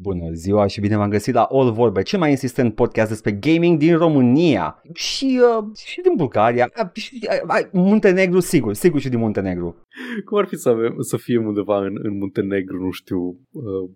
Bună ziua și bine v-am găsit la All Vorbe, cel mai insistent podcast despre gaming din România și, uh, și din Bulgaria, uh, și, uh, Muntenegru, sigur, sigur și din Muntenegru. Cum ar fi să, avem, să fim undeva în, în Muntenegru, nu știu, uh,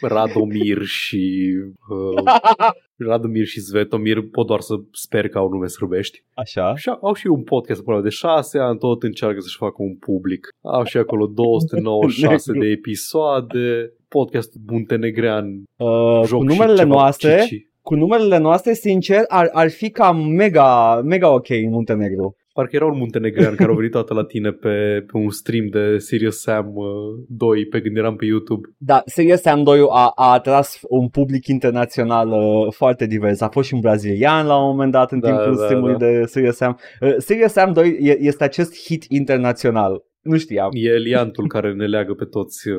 Radomir și uh, Radomir și Svetomir pot doar să sper că au nume sârbești. Așa. Și au, au și un podcast acolo de șase ani, tot încearcă să-și facă un public. Au și acolo 296 de episoade, podcast muntenegrean. Uh, joc cu și numerele ceva noastre, cici. cu numerele noastre, sincer, ar, ar fi cam mega, mega ok în Muntenegru. Parcă era un muntenegrean care a venit toată la tine pe, pe un stream de Serious Sam uh, 2 pe când eram pe YouTube. Da, Serious Sam 2 a, a atras un public internațional uh, foarte divers. A fost și un brazilian la un moment dat în Da, timpul da, streamului da. de Serious Sam. Uh, Serious Sam 2 e, este acest hit internațional. Nu știam. E liantul care ne leagă pe toți, uh,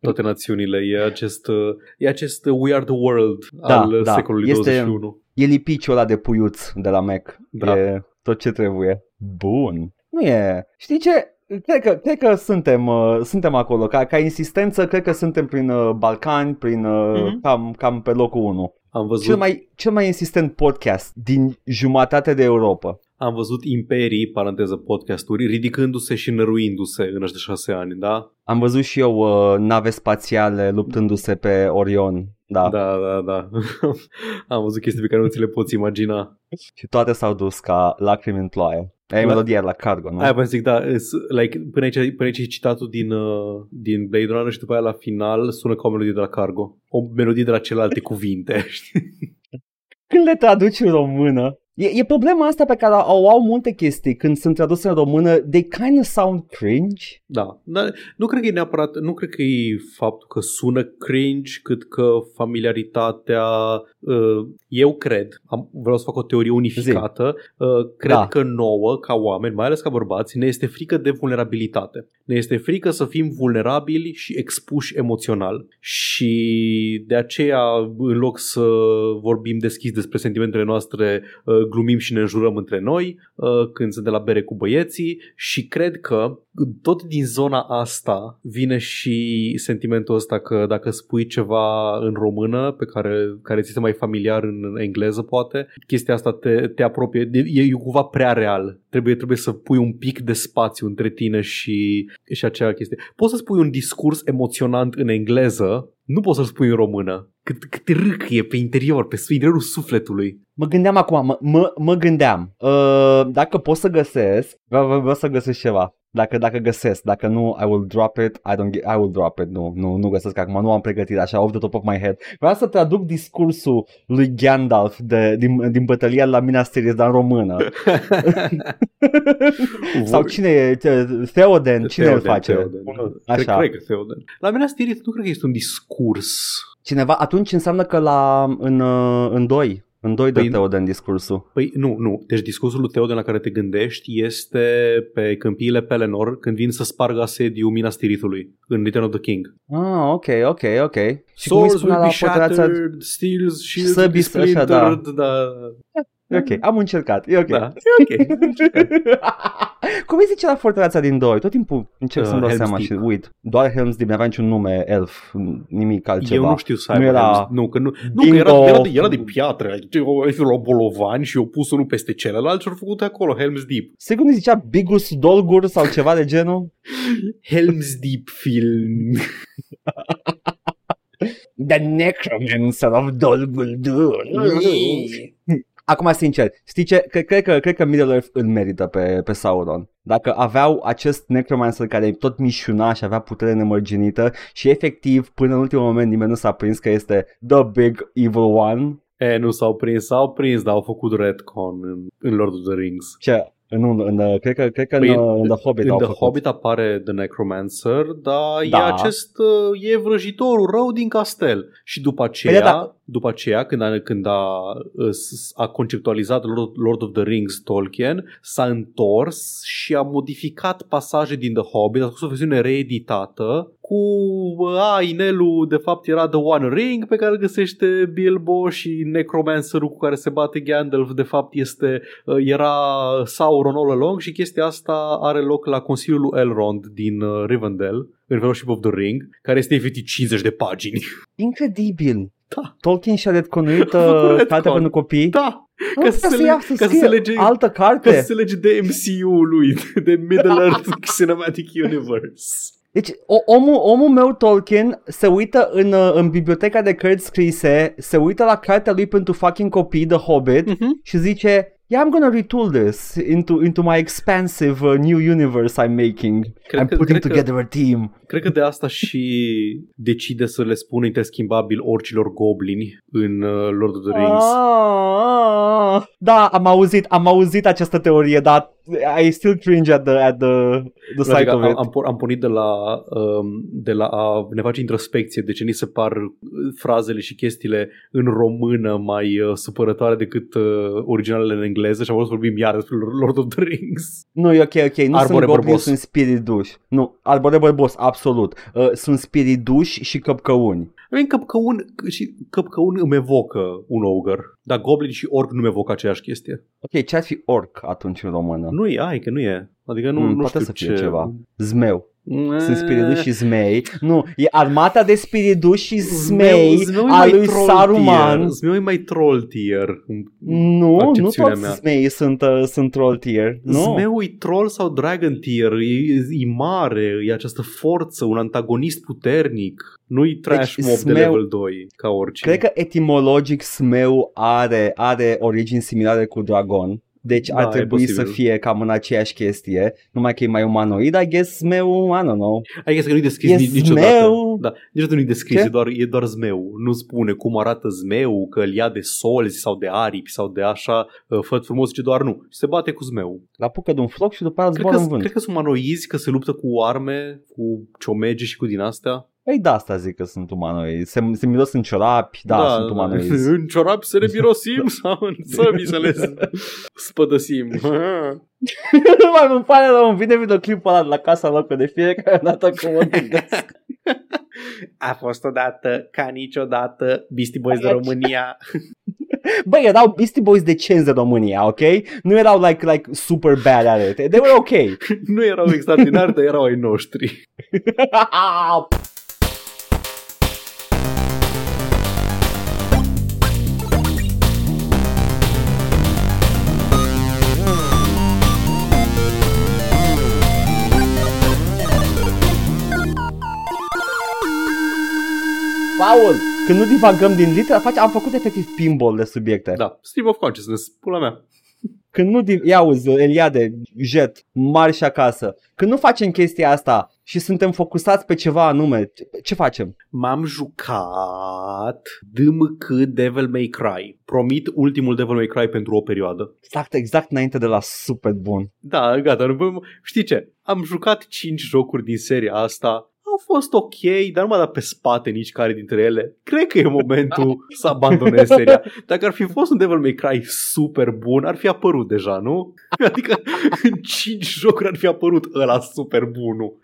toate națiunile. E acest, uh, e acest uh, We Are The World Da, al uh, da. secolului Este- 21. E lipiciul ăla de puiuț de la Mac. Da. E tot ce trebuie. Bun. Nu e... Știi ce? Cred că, cred că suntem, uh, suntem acolo. Ca, ca insistență, cred că suntem prin uh, Balcani, prin, uh, Mhm. cam, cam pe locul 1. Am văzut, Cel mai, cel mai insistent podcast din jumătate de Europa. am văzut imperii, paranteză podcasturi, ridicându-se și năruindu-se în acești șase ani, da? Am văzut și eu uh, nave spațiale luptându-se pe Orion. Da. Da, da, da. am văzut chestii pe care nu ți le poți imagina. Și toate s-au dus ca lacrimi în ploaie. E Da. melodia la cargo, nu? Aia vă zic, da, is, like, până, aici, până aici e citatul din, uh, din Blade Runner și după aia la final sună ca o melodie de la Cargo. O melodie de la celelalte cuvinte, știi? Când le traduci în română, e, e problema asta pe care o au multe chestii când sunt traduse în română, they kind of sound cringe. Da, dar nu cred că e neapărat, nu cred că e faptul că sună cringe, cât că familiaritatea, uh, eu cred, am, vreau să fac o teorie unificată, uh, cred Da. că nouă, ca oameni, mai ales ca bărbați, ne este frică de vulnerabilitate. Ne este frică să fim vulnerabili și expuși emoțional. Și de aceea, în loc să vorbim deschis despre sentimentele noastre, uh, glumim și ne înjurăm între noi uh, când suntem la bere cu băieții și cred că tot din zona asta vine și sentimentul ăsta că dacă spui ceva în română pe care, care ți este mai familiar în engleză poate, chestia asta te, te apropie, de- e, e cumva prea real. Trebuie, trebuie să pui un pic de spațiu între tine și, și acea chestie. Poți să spui un discurs emoționant în engleză, nu poți să-l spui în română. Cât, cât râc e pe interior, pe interiorul sufletului. Mă gândeam acum, mă, mă, mă gândeam, uh, dacă pot să găsesc, vreau, vreau, vreau să găsesc ceva. Dacă, dacă găsesc, dacă nu, I will drop it, I, don't get, I will drop it, nu, nu, nu găsesc acum, nu am pregătit așa off the top of my head. Vreau să traduc discursul lui Gandalf de, din, din bătălia la Minas Tirith, dar în română. Sau cine e, Theoden, cine îl Theoden, face? Theoden. Așa. Cred, cred că Theoden. La mine Spirit nu cred că este un discurs. Cineva, atunci înseamnă că la, în, uh, în doi, în doi de Păi- Theoden discursul. Păi nu, nu. Deci discursul lui Theoden la care te gândești este pe câmpiile Pelennor când vin să spargă asediul Minas Tirithului în Return of the King. Ah, ok, ok, ok. Și cum îi Swords spunea will la be fortăreața... shattered, steels, shields will be Săbii, așa, da. Splintered, da. Ok, am încercat, e ok. Da, e ok. am încercat. cum îi zice la fortăreața din 2? Tot timpul încerc Uh, să-mi dau Helm's seama Deep. și uit. Doar Helm's Deep, n-avea niciun nume elf, nimic altceva. Eu nu știu să Nu aibă era- Helm's- Nu, că, nu, nu, Bingo. că era, era, de, era de piatră. Adică au luat bolovani și au pus unul peste celălalt și au făcut acolo Helm's Deep. Sigur nu zicea Bigus Dolgur sau ceva de genul? Helm's Deep film. The Necromancer of Dol Guldur. Acum, sincer, știi ce? Cred, cred, că, cred că Middle-earth îl merită pe, pe Sauron. Dacă aveau acest necromancer care tot mișuna și avea putere nemărginită și efectiv, până în ultimul moment, nimeni nu s-a prins că este The Big Evil One. E, nu s-au prins, s-au prins, dar au făcut retcon în, în Lord of the Rings. Ce? În, în, în, cred că, cred că Păi, în, în The Hobbit în au The făcut. Hobbit apare The Necromancer, dar Da. e acest, uh, e vrăjitorul rău din castel. Și după aceea, Păi da, da. după aceea când a, când a, uh, s- a conceptualizat Lord, Lord of the Rings Tolkien, s-a întors și a modificat pasaje din The Hobbit, a făcut o versiune reeditată cu a, inelul de fapt era The One Ring pe care îl găsește Bilbo și Necromancerul cu care se bate Gandalf de fapt este uh, era Sauron all along și chestia asta are loc la Consiliul lui Elrond din uh, Rivendell în Fellowship of the Ring, care este efectiv 50 de pagini. Incredibil! Da. Tolkien și-a retconuit A făcut uh, retcon. cartea pentru copii. Da, Oh, ca să se le- ia- ca să scrie se lege- altă carte. ca să se lege de MCU-ul lui, de Middle-earth Cinematic Universe. Deci o, omul, omul meu Tolkien se uită în, uh, în biblioteca de cărți scrise, se uită la cartea lui pentru fucking copii, The Hobbit, Mhm. și zice Yeah, I'm gonna retool this into, into my expansive uh, new universe I'm making. Cred I'm că- putting cred că- together a team. Cred că de asta și decide să le spună interschimbabil orcilor goblini în uh, Lord of the Rings. Ah, da, am auzit, am auzit această teorie, dar I still cringe at the, at the, the sight Adică of am, it. am, por- am pornit de la, um, de la a ne face introspecție de ce ni se par uh, frazele și chestiile în română mai uh, supărătoare decât uh, originalele în engleză și am vrut să vorbim iar despre Lord of the Rings. Nu, e ok, ok, nu Arbore sunt goblini, bărbos. sunt spiriduși. Nu, arbore bărbos, absolut. Uh, sunt spiriduși și căpcăuni. Avem căpcăun și căpcăun îmi evocă un ogre, dar goblin și orc nu mi evocă aceeași chestie. Ok, ce ar fi orc atunci în română? Nu e, ai că nu e. Adică nu, Mm, nu poate știu să fie ce... ceva. Zmeu. Sunt Eh, spiriduși și zmei. Nu, e armata de spiriduși și zmei Zmeu e a mai lui troll Saruman. Tier. Zmeu e mai troll tier. Nu, nu accepțiunea toți mea. zmeii sunt, uh, sunt troll tier. Nu. Zmeu e troll sau dragon tier, e, e mare, e această forță, un antagonist puternic. Nu-i trash Deci, mob de Zmeu- level 2, ca oricine. Cred că etimologic smeu are, are origini similare cu dragon. Deci ar Da, e trebui să posibil. fie cam în aceeași chestie, numai că e mai umanoid, I guess smeu, I don't know. Ai că nu-i descris E nici, niciodată. zmeu. Da, niciodată nu-i descris, Ce? e doar, e doar zmeu. Nu spune cum arată zmeu, că îl ia de solzi sau de aripi sau de așa, uh, făt frumos, ci doar nu. Se bate cu zmeu. La apucă de un floc și după aia Cred zboară că, în vânt. cred că sunt manoizi, că se luptă cu arme, cu ciomege și cu din astea. Păi da, asta zic că sunt umanoidi. Se, se miros în ciorapi, da, sunt umanoizi. În ciorapi să ne mirosim sau în săbii să le spădăsim. Mai îmi pare rău, îmi vine videoclipul ăla de la casa lor că de fiecare dată că mă gândesc. A fost odată, ca niciodată, Beastie Boys de Aici. România. Băi, erau Beastie Boys decenți de România, ok? Nu erau like, like super bad at it. They were ok. nu erau extraordinari, dar erau ai noștri. Paul, când nu divagăm din literă, face, am făcut efectiv pinball de subiecte. Da, stream of consciousness, pula mea. Când nu, div- ia auzi, Eliade, jet, marș acasă. Când nu facem chestia asta și suntem focusați pe ceva anume, ce, ce facem? M-am jucat DMC Devil May Cry. Promit ultimul Devil May Cry pentru o perioadă. Exact, exact înainte de la super bun. Da, gata. nu- Știi ce? Am jucat 5 jocuri din seria asta. Au fost ok, dar nu m-a dat pe spate nici care dintre ele. Cred că e momentul să abandonez seria. Dacă ar fi fost un Devil May Cry super bun, ar fi apărut deja, nu? Adică în 5 jocuri ar fi apărut ăla super bunul.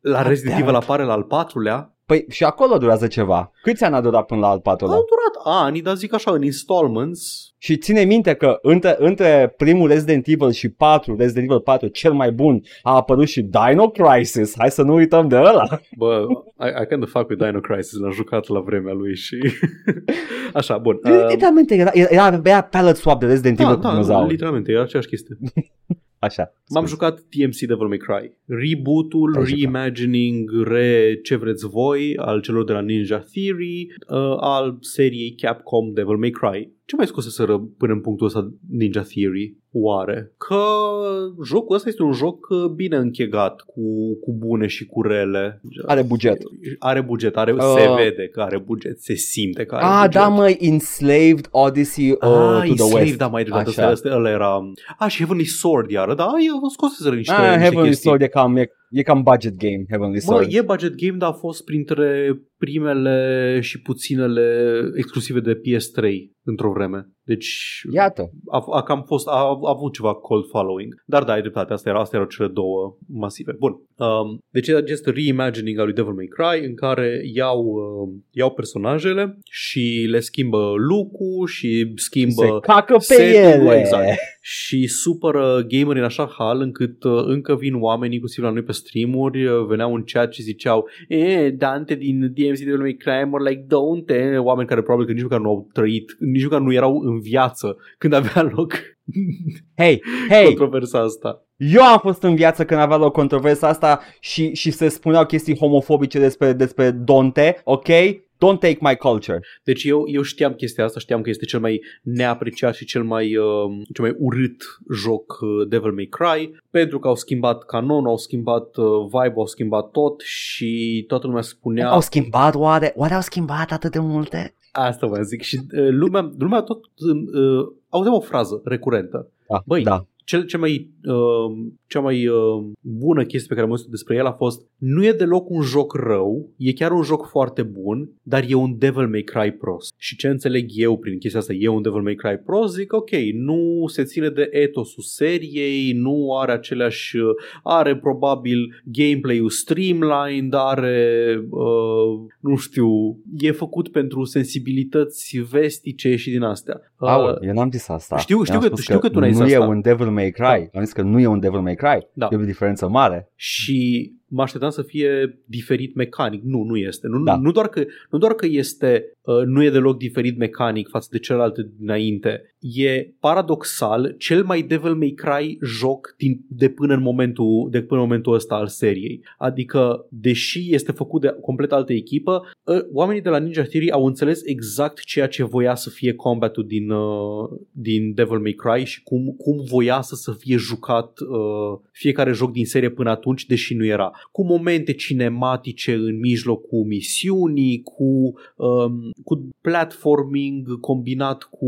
La Resident damn Evil it. apare la al patrulea. Păi și acolo durează ceva. Câți ani a durat până la al patrulea? Au durat ani, dar zic așa, în installments. Și ține minte că între, între primul Resident Evil și 4, Resident Evil 4, cel mai bun, a apărut și Dino Crisis. Hai să nu uităm de ăla. Bă, I, I kind of fuck with Dino Crisis, l-am jucat la vremea lui și... Așa, bun. Uh, literalmente era, era, era palette swap de Resident da, Evil cu da, dinozauri. literalmente, e aceeași chestie. Așa. M-am scuze. jucat TMC Devil May Cry. Reboot-ul, Te-ai jucat. reimagining, re ce vreți voi al celor de la Ninja Theory, uh, al seriei Capcom Devil May Cry. Ce mai scoseseră până în punctul ăsta Ninja Theory? Oare? Că jocul ăsta este un joc uh, bine închegat cu, cu bune și cu rele. Are buget. Are buget, are, Uh. se vede că are buget, se simte că are Ah, buget. da, mă, Enslaved Odyssey uh, Ah, to the Slave, West. da, mai dreptate, Așa. ăsta, ăsta, ăla era... Ah, și Heavenly Sword, iară, da, eu scoseseră niște, ah, niște Heavenly chestii. Sword e cam, e, e cam budget game, Heavenly Mă, Sword. e budget game, dar a fost printre primele și puținele exclusive de PS3 într-o vreme. Deci Iată. a, a cam fost, a, a avut ceva cold following. Dar da, ai dreptate, astea, erau, astea erau cele două masive. Bun. Um, deci e acest reimagining al lui Devil May Cry în care iau, uh, iau personajele și le schimbă look și schimbă Se cacă pe setting-ul, ele. Exact. Și supără gamer în așa hal încât uh, încă vin oameni, inclusiv la noi pe streamuri, uh, veneau în chat și ziceau e, Dante din DMC Devil May Cry, more like don't Oameni care probabil că nici măcar nu au trăit, nici măcar nu erau în viață când avea loc Hei, hei, controversa asta. Eu am fost în viață când avea loc controversa asta și, și se spuneau chestii homofobice despre, despre Dante, ok? Don't take my culture. Deci eu, eu știam chestia asta, știam că este cel mai neapreciat și cel mai, uh, cel mai urât joc uh, Devil May Cry, pentru că au schimbat canon, au schimbat uh, vibe, au schimbat tot și toată lumea spunea... Au schimbat oare? Oare au schimbat atât de multe? Asta vă zic și uh, lumea, lumea tot uh, auzea o frază recurentă. Da, Băi, da. Cel, cea mai, uh, cea mai uh, bună chestie pe care am auzit despre el a fost nu e deloc un joc rău, e chiar un joc foarte bun, dar e un Devil May Cry prost. Și ce înțeleg eu prin chestia asta, e un Devil May Cry prost, zic ok, nu se ține de etosul seriei, nu are aceleași, uh, are probabil gameplay-ul streamlined, are, uh, nu știu, e făcut pentru sensibilități vestice și din astea. Uh, Aul, eu n-am zis asta. știu- știu Eu am că- spus știu că tu n-ai zis Nu e asta. un Devil May Cry. Am zis că nu e un Devil May Cry. Da. E o diferență mare. și mă așteptam să fie diferit mecanic. Nu, nu este. Nu, Da. nu, doar, că, nu doar că este, uh, nu e deloc diferit mecanic față de celelalte dinainte. E paradoxal cel mai Devil May Cry joc din, de, până în momentul, de până în momentul ăsta al seriei. Adică, deși este făcut de complet altă echipă, uh, oamenii de la Ninja Theory au înțeles exact ceea ce voia să fie combatul din, uh, din Devil May Cry și cum, cum voia să, să fie jucat uh, fiecare joc din serie până atunci, deși nu era. Cu momente cinematice în mijlocul misiunii, cu, um, cu platforming combinat cu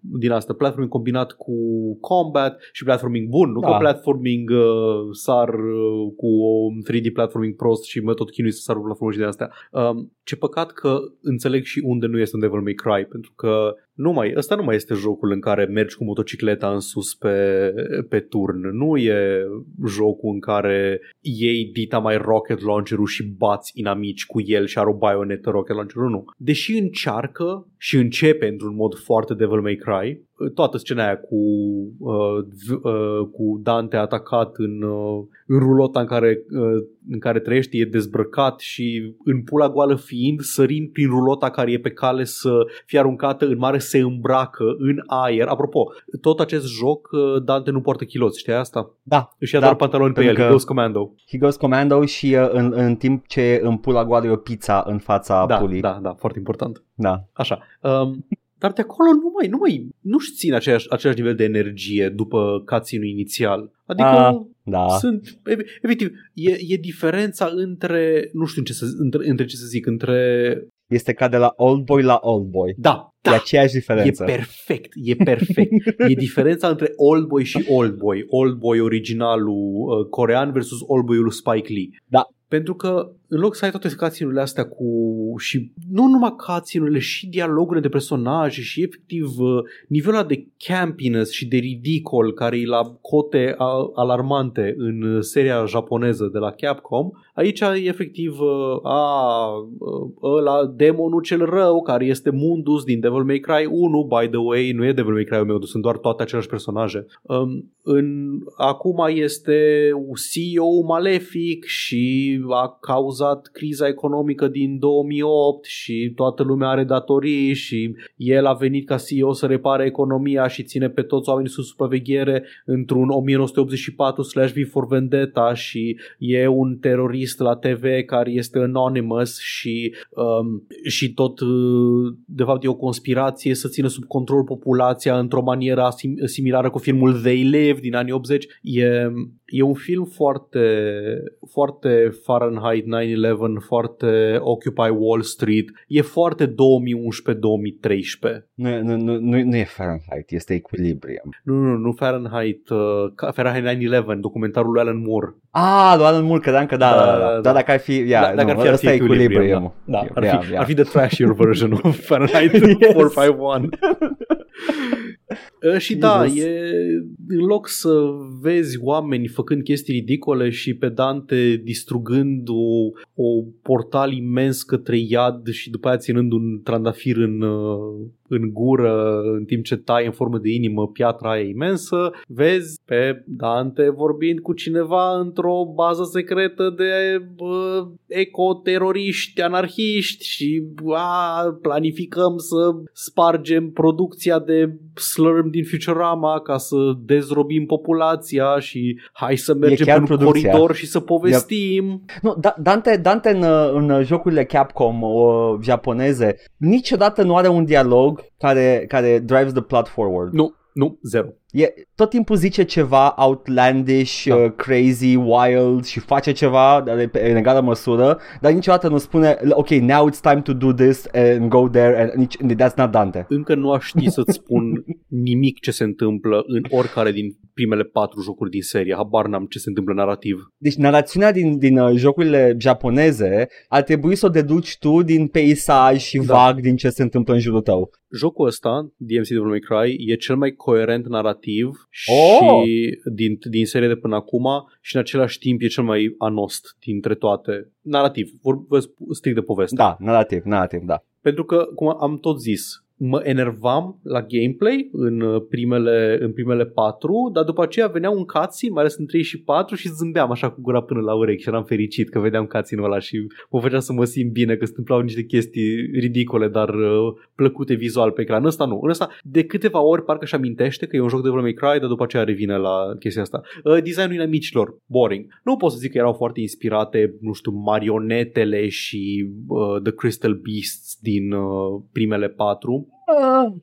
din asta, platforming combinat cu combat și platforming bun, nu Da. că platforming uh, sar uh, cu o 3D platforming prost și mă tot chinui să sar cu platforming și de astea. Um, ce păcat că înțeleg și unde nu este un Devil May Cry, pentru că nu mai, ăsta nu mai este jocul în care mergi cu motocicleta în sus pe, pe turn. Nu e jocul în care iei dita mai rocket launcher-ul și bați inamici cu el și are o baionetă rocket launcher-ul. Nu. Deși încearcă și începe într-un mod foarte Devil May Cry, toată scena aia cu, uh, v- uh, cu Dante atacat în, uh, în rulota în care, uh, în care trăiește, e dezbrăcat și în pula goală fiind, sărind prin rulota care e pe cale să fie aruncată în mare, se îmbracă în aer. Apropo, tot acest joc, uh, Dante nu poartă chiloți, știi asta? Da. Își ia Da, doar pantaloni pe el, pentru că... că- Ghost Commando. He goes commando și uh, în, în timp ce în pula goală e o pizza în fața Da, pulii. da, da, foarte important. da. Așa. Um, dar de acolo nu mai, nu mai, nu-și țin aceeași, același nivel de energie după cutscene inițial. Adică Ah, Da. sunt, ev- efectiv, e, e diferența între, nu știu ce să, între, între ce să zic, între, Este ca de la Old Boy la Old Boy. da, E da, aceeași e diferență. perfect, e perfect. e diferența între Old Boy și Old Boy. Old Boy originalul uh, corean versus Old Boy-ul Spike Lee. Da. Pentru că în loc să ai toate cutscene astea cu și nu numai cutscene și dialogurile de personaje și efectiv uh, nivelul ăla de campiness și de ridicol care e la cote a- alarmante în uh, seria japoneză de la Capcom, aici e efectiv uh, a, uh, ăla demonul cel rău care este Mundus din Devil May Cry 1, by the way, nu e Devil May Cry 1 meu, sunt doar toate aceleași personaje. Um, în, acum este CEO malefic și a cauzat criza economică din 2008 și toată lumea are datorii și el a venit ca CEO să repare economia și ține pe toți oamenii sub supraveghere într-un 1984 slash V for Vendetta și e un terorist la TV care este anonymous și, um, și tot uh, de fapt e o conspirație să țină sub control populația într-o manieră asim- similară cu filmul They Live din anii 80. E, e un film foarte, foarte Fahrenheit 9-11, foarte Occupy Wall Street. E foarte 2011-2013. Nu, nu, nu, nu, nu e Fahrenheit, este Equilibrium. Nu, nu, nu Fahrenheit, uh, Fahrenheit 9-11, documentarul lui Alan Moore. Ah, lui Alan Moore, credeam că da, da, da, da. da dacă ar fi, yeah, da, dacă nu, ar fi, ar fi ăsta e Equilibrium, Equilibrium. Da, da. Ar, Yeah, fi, yeah. ar fi the trashier version of Fahrenheit Yes. 451. Uh, și da, Jesus. e, în loc să vezi oameni făcând chestii ridicole și pedante distrugând o, o portal imens către iad și după aia ținând un trandafir în, uh, în gură în timp ce tai în formă de inimă piatra aia imensă, vezi pe Dante vorbind cu cineva într-o bază secretă de bă, ecoteroriști, anarhiști și a, planificăm să spargem producția de slurm din Futurama ca să dezrobim populația și hai să mergem chiar în producția. coridor și să povestim. Nu, da, Dante, Dante în, în jocurile Capcom uh, japoneze niciodată nu are un dialog care, care drives the plot forward. Nu, nu, zero. E, tot timpul zice ceva outlandish, Da. uh, crazy, wild și face ceva dar pe- în egală măsură, dar niciodată nu spune ok, now it's time to do this and go there and nici, that's not Dante. Încă nu aș ști să-ți spun nimic ce se întâmplă în oricare din primele patru jocuri din serie. Habar n-am ce se întâmplă narrativ. Deci narațiunea din, din uh, jocurile japoneze ar trebui să o deduci tu din peisaj și Da. vag din ce se întâmplă în jurul tău. Jocul ăsta, DMC Devil May Cry, e cel mai coerent narrativ Oh! și din, din serie de până acum și în același timp e cel mai anost dintre toate. Narrativ, vorbesc strict de poveste. Da, narativ, narativ, da. Pentru că, cum am tot zis, mă enervam la gameplay în uh, primele, în primele patru, dar după aceea venea un cutscene, mai ales în 3 și 4 și zâmbeam așa cu gura până la urechi și eram fericit că vedeam cutscene-ul ăla și mă făcea să mă simt bine că se întâmplau niște chestii ridicole, dar uh, plăcute vizual pe ecran. Ăsta nu. În ăsta de câteva ori parcă și amintește că e un joc de Devil May Cry, dar după aceea revine la chestia asta. Uh, designul inamicilor, boring. Nu pot să zic că erau foarte inspirate, nu știu, marionetele și uh, The Crystal Beasts din uh, primele patru.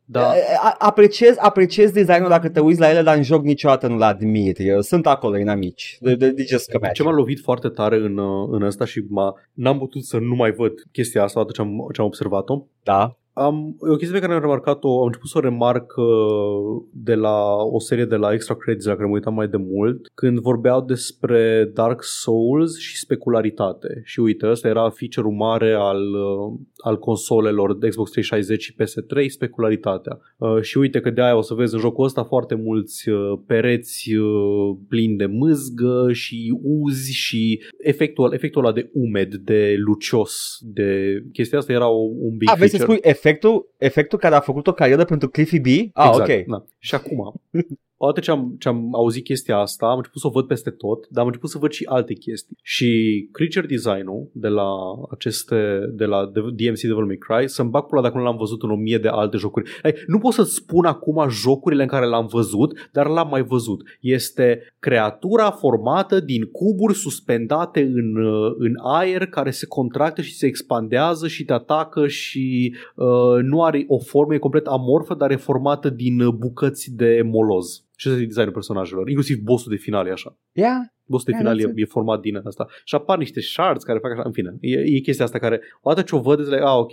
Da. A- Apreciez, apreciez designul dacă te uiți la ele, dar în joc niciodată nu-l admir. Eu sunt acolo inamici. De, de, de just come at Ce m-a you. lovit foarte tare în, uh, în ăsta și m-a, n-am putut să nu mai văd chestia asta odată ce am, ce am observat-o. Da. Am, e o chestie pe care am remarcat-o, am început să o remarc uh, de la o serie de la Extra Credits la care mă uitam mai de mult, când vorbeau despre Dark Souls și specularitate. Și uite, ăsta era feature-ul mare al, uh, al consolelor de Xbox 360 și PS3, specularitatea. Uh, și uite că de aia o să vezi în jocul ăsta foarte mulți uh, pereți uh, plini de mâzgă și uzi și efectul, efectul ăla de umed, de lucios, de chestia asta era o, un big A, vrei să feature. spui efectul, efectul care a făcut o carieră pentru Cliffy B? Ah, exact, ok. Da. Și acum, odată ce am, ce am auzit chestia asta, am început să o văd peste tot, dar am început să văd și alte chestii. Și creature design-ul de la aceste, de la DMC Devil May Cry, să-mi bag pula dacă nu l-am văzut în o mie de alte jocuri. Ei, nu pot să-ți spun acum jocurile în care l-am văzut, dar l-am mai văzut. Este creatura formată din cuburi suspendate în, uh, în aer care se contractă și se expandează și te atacă și uh, nu are o formă, e complet amorfă, dar e formată din uh, bucăți de moloz. Și ăsta e designul personajelor, inclusiv bossul de final e așa. Yeah. Bossul de Yeah, final that's e, e format din asta. Și apar niște shards care fac așa, în fine. E, e chestia asta care, odată ce o văd, îți like, ah, ok,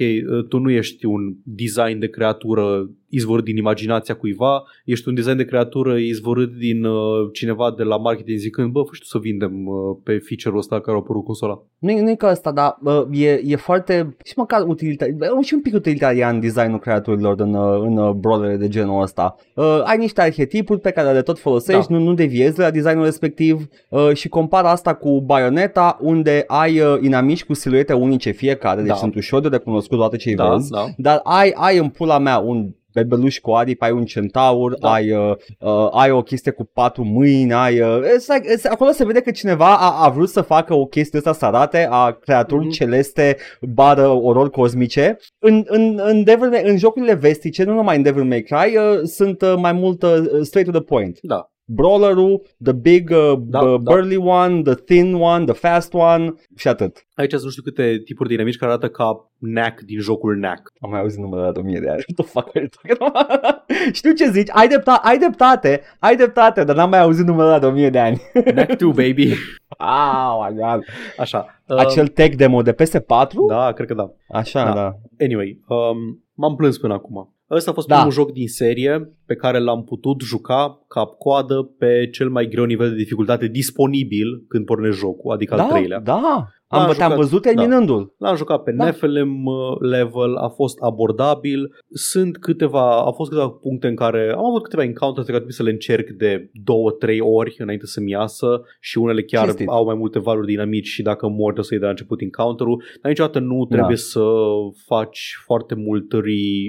tu nu ești un design de creatură izvorât din imaginația cuiva, ești un design de creatură izvorât din uh, cineva de la marketing zicând, bă, fă și tu să vindem uh, pe feature-ul ăsta care a apărut consola. Nu, nu e ca asta, dar uh, e, e foarte, și măcar utilitar, e și un pic utilitarian designul creaturilor în, uh, în uh, brawlere de genul ăsta. Uh, ai niște arhetipuri pe care le tot folosești, Da. nu, nu deviezi de la designul respectiv uh, și compar asta cu Bayonetta, unde ai uh, inamici cu siluete unice fiecare, deci Da. sunt ușor de recunoscut toate ce Da, vezi, da. dar ai, ai în pula mea un bebeluș cu aripi, ai un centaur, Da. ai, uh, uh, ai o chestie cu patru mâini, ai... Uh, it's like, it's, acolo se vede că cineva a, a vrut să facă o chestie asta să arate a creaturi Mhm. celeste bară orori cosmice. În, în, în, Devil May, în jocurile vestice, nu numai în Devil May Cry, uh, sunt uh, mai mult uh, straight to the point. Da. Brawlerul, the big, uh, Da, b- da. burly one, the thin one, the fast one și atât. Aici sunt nu știu câte tipuri de inamici care arată ca Knack din jocul Knack. Am mai auzit numele ăla de 1000 de ani. What the fuck are you talking about? Știu ce zici, ai, drepta- ai dreptate, ai dreptate, dar n-am mai auzit numele ăla de 1000 de ani. Knack 2, baby. Ah, my God. Așa. Acel tech demo de PS4? Da, cred că da. Așa, Da. da. Anyway, um, m-am plâns până acum. Ăsta a fost Da. primul joc din serie pe care l-am putut juca cap-coadă pe cel mai greu nivel de dificultate disponibil când pornești jocul, adică al Da, treilea. da. Am, L-am te-am jucat, văzut da. terminându-l. L-am jucat pe Da. Nephilim uh, level, a fost abordabil. Sunt câteva, au fost câteva puncte în care am avut câteva encounters pe care trebuie să le încerc de două, trei ori înainte să-mi iasă și unele chiar Cinstit. au mai multe valuri dinamici și dacă mor trebuie să-i de la început encounter-ul, dar niciodată nu trebuie Da. să faci foarte mult re,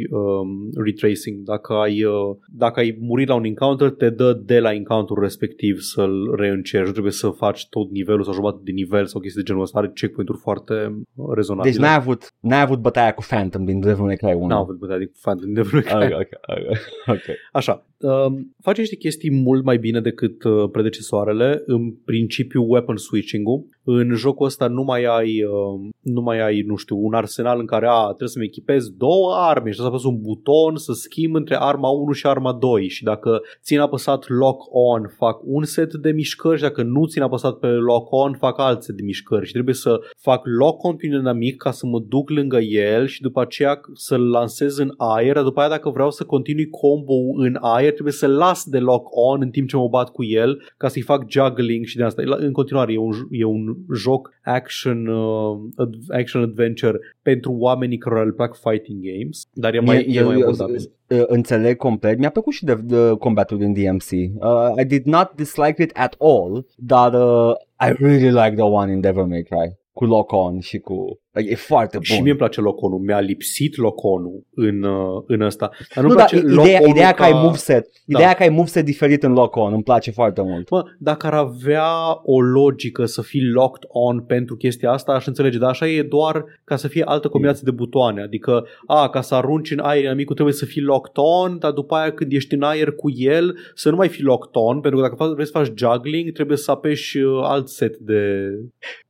um, retracing. Dacă ai, uh, dacă ai murit la un encounter, te dă de la encounter respectiv să-l reîncerci. Nu trebuie să faci tot nivelul sau jumătate de nivel sau chestii de genul ăsta. Are checkpoint-uri foarte uh, rezonabile. Deci n-ai avut, n-ai avut bătaia cu Phantom din Devil May Cry 1. N-am avut bătaia din Phantom Devil May Ok, Cry. ok, ok, ok. Așa, um, face niște chestii mult mai bine decât uh, predecesoarele. În principiu, weapon switching-ul. În jocul ăsta nu mai ai, uh, nu mai ai, nu știu, un arsenal în care a, trebuie să-mi echipez două arme și să apăs un buton să schimb între arma 1 și arma 2 și dacă țin apăsat lock-on fac un set de mișcări și dacă nu țin apăsat pe lock-on fac alt set de mișcări și trebuie să fac lock-on pe un inamic ca să mă duc lângă el și după aceea să-l lansez în aer, dar după aia dacă vreau să continui combo în aer trebuie să las de lock-on în timp ce mă bat cu el ca să-i fac juggling și de asta. În continuare e un, e un joc action, uh, ad- action adventure pentru oamenii care le plac fighting games, dar e mai, Mie- e mai eu- abordabil. uh, înțeleg complet. Mi-a plăcut și de, de combatul din DMC. Uh, I did not dislike it at all, dar uh, I really like the one in Devil May Cry. Cu lock-on și cu... Like, e foarte bun. Și mie îmi place loconul. Mi-a lipsit loconul în, uh, în ăsta. Dar nu, nu, nu dar place ideea, lock-on-ul ideea că ai ca- moveset, Da. ideea că ai moveset diferit în lock-on, îmi place foarte mult. Mă, dacă ar avea o logică să fii locked on pentru chestia asta, aș înțelege, dar așa e doar ca să fie altă combinație de butoane. Adică, a, ca să arunci în aer inamicul trebuie să fii locked on, dar după aia când ești în aer cu el, să nu mai fii locked on, pentru că dacă faci- vrei să faci juggling, trebuie să apeși uh, alt set de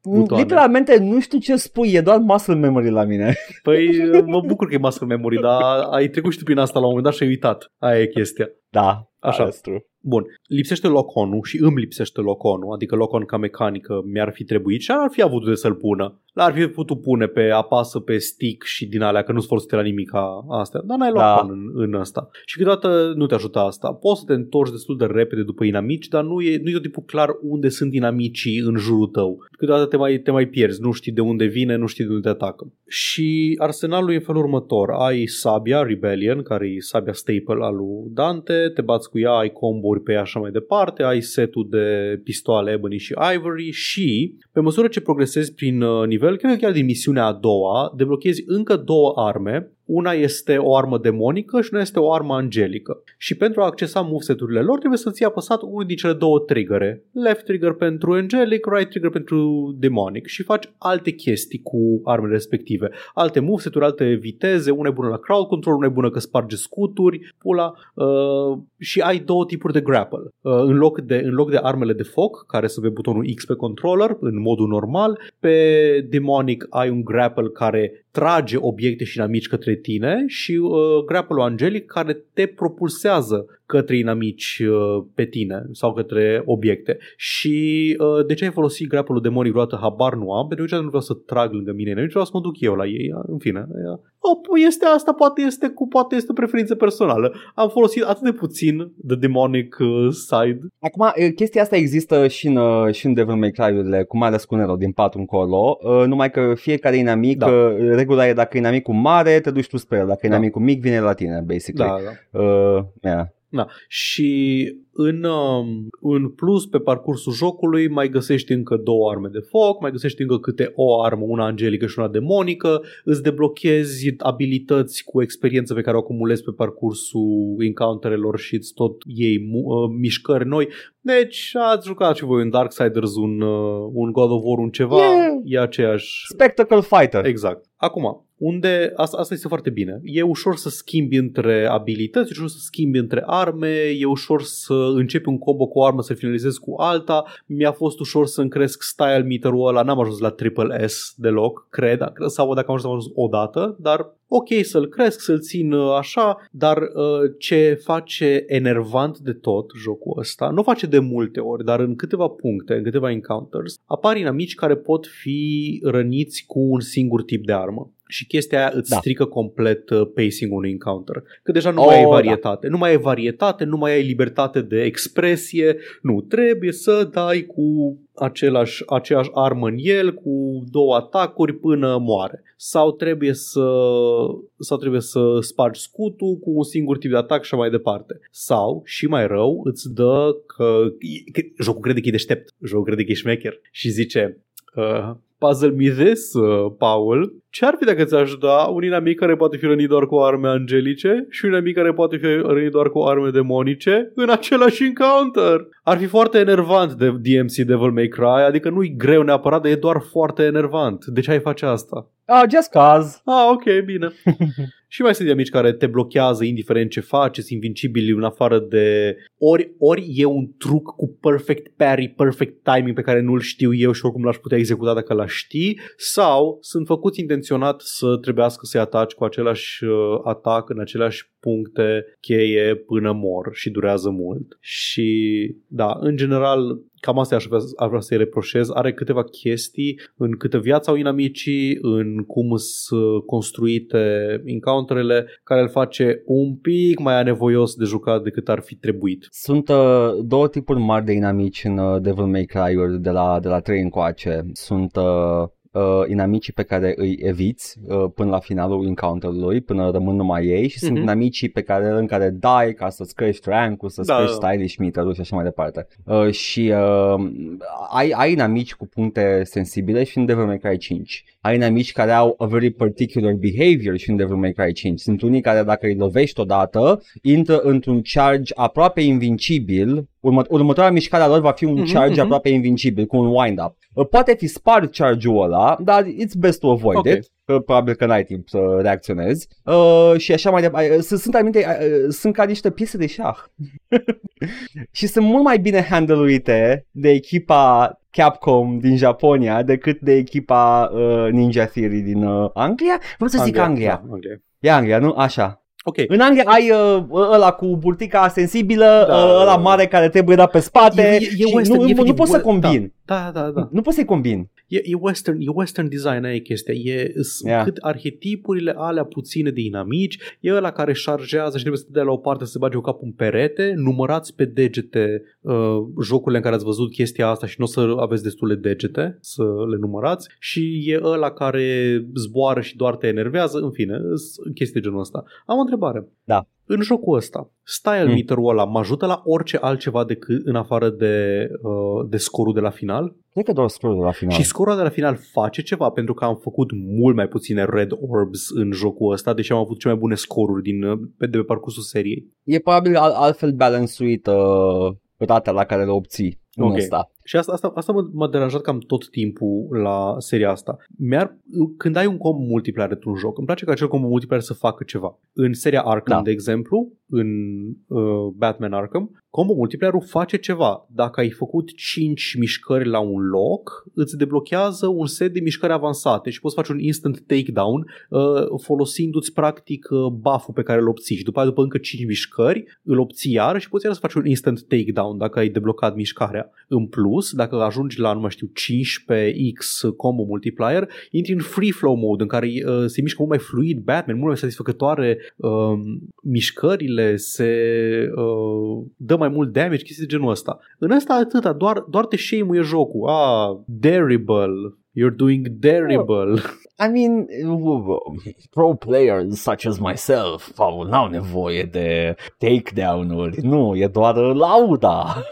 butoane. Literalmente nu știu ce spui, e doar muscle memory la mine. Păi uh, mă bucur că e muscle memory, dar ai trecut și tu prin asta la un moment dat și ai uitat. Aia e chestia. Da, Așa. that's true. Bun, lipsește loconul și îmi lipsește loconul, adică locon ca mecanică mi-ar fi trebuit și ar fi avut de să-l pună. L-ar fi putut pune pe apasă pe stick și din alea, că nu-ți folosite la nimic ca astea, dar n-ai Da. locon în, în asta. Și câteodată nu te ajută asta. Poți să te întorci destul de repede după inamici, dar nu e, nu e tot timpul clar unde sunt inamicii în jurul tău. Câteodată te mai, te mai pierzi, nu știi de unde vine, nu știi de unde te atacă. Și arsenalul e în felul următor. Ai sabia, Rebellion, care e sabia staple al lui Dante, te bați cu ea, ai comburi pe ea și așa mai departe, ai setul de pistoale Ebony și Ivory și pe măsură ce progresezi prin uh, nivel, cred că chiar din misiunea a doua, deblochezi încă două arme una este o armă demonică și una este o armă angelică. Și pentru a accesa moveset-urile lor trebuie să ții apăsat unul din cele două triggere. Left trigger pentru angelic, right trigger pentru demonic. Și faci alte chestii cu armele respective. Alte moveset-uri, alte viteze, una e bună la crowd control, una e bună că sparge scuturi, pula. Uh, și ai două tipuri de grapple. Uh, în, loc de, în loc de armele de foc, care sunt pe butonul X pe controller, în modul normal, pe demonic ai un grapple care trage obiecte și inamici către tine și uh, grapple-ul angelic care te propulsează către inamici uh, pe tine sau către obiecte. Și uh, de ce ai folosit grapple-ul demonic vreodată habar nu am, pentru că niciodată nu vreau să trag lângă mine, nici vreau să mă duc eu la ei, în fine. O, este asta, poate este cu poate este o preferință personală. Am folosit atât de puțin the demonic uh, side. Acum, e, chestia asta există și în, uh, și în Devil May Cry-urile, cum mai ales cu Nero din 4 încolo, uh, numai că fiecare inamic, Da. uh, regula e dacă e inamicul mare, te duci tu spre el, dacă e Da. inamicul mic, vine la tine, basically. Da, da. Uh, yeah. Da. Și în, um, în plus pe parcursul jocului mai găsești încă două arme de foc, mai găsești încă câte o armă, una angelică și una demonică, îți deblochezi abilități cu experiență pe care o acumulezi pe parcursul encounterelor și îți tot iei mu- uh, mișcări noi. Deci ați jucat și voi un Darksiders, un, uh, un God of War, un ceva, Yeah. e aceeași Spectacle Fighter. Exact. Acum, unde asta, asta este foarte bine. E ușor să schimbi între abilități, e ușor să schimbi între arme, e ușor să începi un combo cu o armă, să finalizezi cu alta. Mi-a fost ușor să-mi cresc style meter-ul ăla, n-am ajuns la triple S deloc, cred, sau dacă am ajuns, am ajuns o dată, dar ok să-l cresc, să-l țin uh, așa, dar uh, ce face enervant de tot jocul ăsta, nu o face de multe ori, dar în câteva puncte, în câteva encounters, apar inamici care pot fi răniți cu un singur tip de armă. Și chestia aia îți Da. strică complet uh, pacing-ul unui encounter. Că deja nu Oh, mai ai da. varietate. Nu mai ai varietate, nu mai ai libertate de expresie. Nu, trebuie să dai cu același, aceeași armă în el, cu două atacuri până moare. Sau trebuie să sau trebuie să spargi scutul cu un singur tip de atac și așa mai departe. Sau, și mai rău, îți dă că, că jocul crede că e deștept, jocul crede că e șmecher și zice uh, puzzle me this, uh, Paul. Ce ar fi dacă ți-aș da un inamic care poate fi rănit doar cu arme angelice și un inamic care poate fi rănit doar cu arme demonice în același encounter? Ar fi foarte enervant de DMC Devil May Cry, adică nu-i greu neapărat, dar e doar foarte enervant. De ce ai face asta? Ah, just cause. Ah, ok, bine. și mai sunt amici care te blochează indiferent ce faci, sunt invincibili în afară de... Ori, ori e un truc cu perfect parry, perfect timing pe care nu-l știu eu și oricum l-aș putea executa dacă l-aș ști, sau sunt făcuți intenționat să trebuiască să-i ataci cu același uh, atac în aceleași puncte cheie până mor și durează mult. Și da, în general, cam asta aș vrea, aș vrea să-i reproșez. Are câteva chestii în câtă viața au inamicii, în cum sunt construite encounterele, care îl face un pic mai anevoios de jucat decât ar fi trebuit. Sunt uh, două tipuri mari de inamici în uh, Devil May Cry-uri de la, de la 3 încoace. Sunt uh, uh, inamicii pe care îi eviți uh, până la finalul encounterului, până rămân numai ei și sunt Mhm. inamicii pe care, în care dai ca să-ți crești rank-ul, să-ți Da, crești da. stylish meter și așa mai departe. Uh, și uh, ai, ai inamici cu puncte sensibile și în Devil May Cry 5. Ai inamici care au a very particular behavior și în Devil May Cry 5. Sunt unii care dacă îi lovești odată, intră într-un charge aproape invincibil. Urmă, următoarea mișcare a lor va fi un Mhm, charge mhm. aproape invincibil, cu un wind-up. Uh, Poate fi spart charge-ul ăla, dar it's best to avoid Ok. it. Că probabil că n-ai timp să reacționezi. Uh, și așa mai departe. Uh, Sunt, sunt, aminte, uh, sunt ca niște piese de șah. și sunt mult mai bine handluite de echipa Capcom din Japonia decât de echipa uh, Ninja Theory din uh, Anglia. Vreau să zic Anglia. Da, Anglia. E Anglia, nu? Așa. Ok. În Anglia ai uh, ăla cu burtica sensibilă, Da. uh, ăla mare care trebuie dat pe spate E- e- e și western, nu, e nu, nu efectiv poți să we- combin. Da, da, da. Nu poți să-i combin. E, e, western, e western design aia e chestia. E s- Yeah. cât arhetipurile alea puține de inamici, e ăla care șargează și trebuie să te dea la o parte să se bage cu capul în perete, numărați pe degete uh, jocurile în care ați văzut chestia asta și nu o să aveți destule degete să le numărați și e ăla care zboară și doar te enervează, în fine, sunt chestii de genul ăsta. Am o întrebare. Da. În jocul ăsta, style Mm. meter-ul ăla mă ajută la orice altceva decât în afară de, uh, de scorul de la final? Cred că doar scroll la final. Și scorul de la final face ceva pentru că am făcut mult mai puține red orbs în jocul ăsta, deși am avut cele mai bune scoruri din, uh, pe, de pe parcursul seriei. E probabil al, altfel balansuit uh, rata la care le obții în Ok. ăsta. Și asta, asta, asta m-a, m-a deranjat cam tot timpul la seria asta. Mi-ar, când ai un combo multiplayer într-un joc, îmi place ca acel combo multiplayer să facă ceva. În seria Arkham, Da. de exemplu, în uh, Batman Arkham, combo multiplayer face ceva. Dacă ai făcut 5 mișcări la un loc, îți deblochează un set de mișcări avansate și poți face un instant takedown uh, folosindu-ți practic uh, buff-ul pe care îl obții și după aia după încă 5 mișcări îl obții iar și poți iar să faci un instant takedown dacă ai deblocat mișcarea. În plus, dacă ajungi la, nu mai știu, 15x combo multiplier, intri în free flow mode în care uh, se mișcă mult mai fluid Batman, mult mai satisfăcătoare uh, mișcările, se uh, dă mai mult damage, chestii de genul ăsta. În asta atâta, doar, doar te shame jocul. Ah, terrible. You're doing terrible. I mean, pro players such as myself, Paul, n-au nevoie de takedown-uri. Nu, e doar lauda.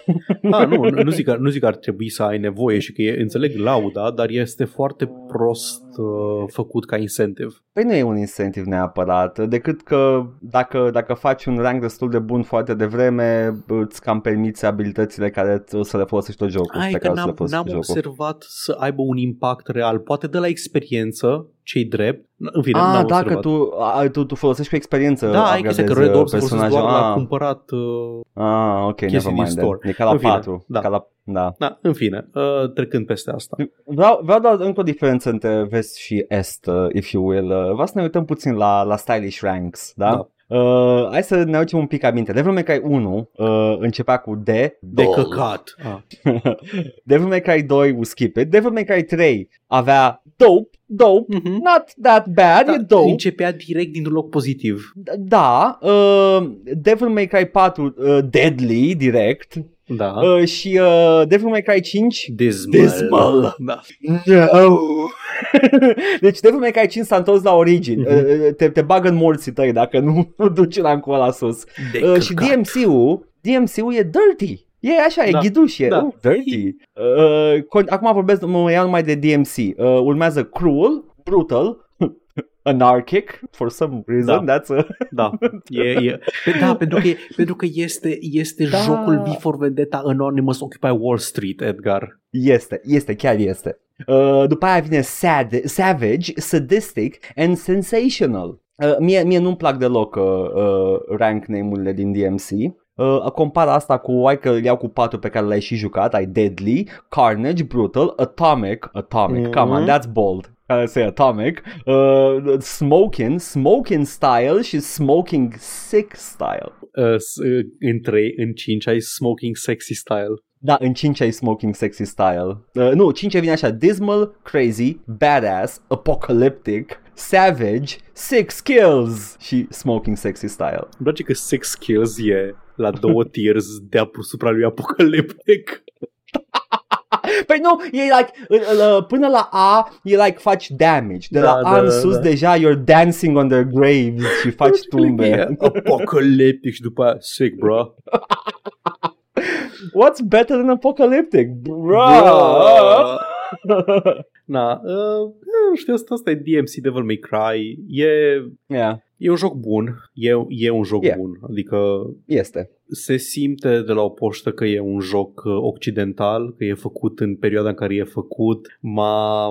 Ah, nu, nu, nu, zic că, nu zic că ar trebui să ai nevoie și că e, înțeleg lauda, dar este foarte prost uh, făcut ca incentive. Păi nu e un incentiv neapărat, decât că dacă, dacă faci un rank destul de bun foarte devreme, îți cam permiți abilitățile care o să le folosești tot jocul. Ai pe că care o să le n-am, folosești n-am tot jocul. observat să aibă un impact real. Poate de la experiență, cei drept. În fine, Ah, n-am dacă observat. tu, a, tu, tu folosești cu experiență Da, ai chestia că upgradezi, Red Ops uh, folosesc doar la Ah, cumpărat uh, ah, ok, chestii never din mind. then. store. E ca la În fine, 4. da. Ca la, da. Da, în fine, uh, trecând peste asta. Vreau, vreau doar încă o diferență între vest și est, uh, if you will. Uh, vreau să ne uităm puțin la, la stylish ranks, da? Da. Uh, hai să ne aducem un pic aminte. Devil May Cry 1 uh, începea cu D, De dol. căcat. Ah. Devil May Cry 2 we skip it. Devil May Cry 3 avea dope dope, Mhm. not that bad, e Da, dope. începea direct dintr-un loc pozitiv. Da, uh, Devil May Cry 4 uh, Deadly direct Da. uh, și uh, Devil May Cry 5 Dismal. Dismal. Da. No. deci Devil May Cry 5 s-a întors la origini. Mhm. Uh, te, te bagă în morții tăi dacă nu, nu duci la ăla sus. De Uh, și căcat. DMC-ul, DMC-ul e dirty. E așa, Da. e ghiduș, e Da. uh, dirty. Uh, con- acum vorbesc, mă iau numai de DMC. Uh, urmează Cruel, Brutal, Anarchic, for some reason, Da. that's a... Da, e, e. Pe- Da, pentru că, e- pentru că este, este Da. jocul V for Vendetta Anonymous Occupy Wall Street, Edgar. Este, este, chiar este. Uh, după aia vine sad, Savage, Sadistic and Sensational. Uh, mie, mie nu-mi plac deloc uh, uh, rank name-urile din DMC. Uh, compar asta cu, hai că îl iau cu patru pe care le-ai și jucat, ai Deadly, Carnage, Brutal, Atomic, Atomic, Mhm. come on, that's bold. Care să Atomic, uh, Smoking, Smoking Style și Smoking Sick Style. Uh, s- uh, în 3, în 5 ai Smoking Sexy Style. Da, în 5 ai Smoking Sexy Style. Uh, nu, 5 vine așa, Dismal, Crazy, Badass, Apocalyptic, Savage, Six Kills și Smoking Sexy Style. Îmi place că Six Kills e la două tiers deasupra lui Apocalyptic. Păi nu, e like, uh, uh, până la A, e like faci damage. De Da, la A da, în da, sus da. deja you're dancing on their graves și faci tumbe. Apocalyptic și după aia sick, bro. What's better than Apocalyptic? Bro! Na, uh, nu știu, asta, asta e DMC Devil May Cry. E, yeah, e un joc bun. E, e un joc Yeah. bun. Adică este. se simte de la o poștă că e un joc uh, occidental, că e făcut în perioada în care e făcut. M-a,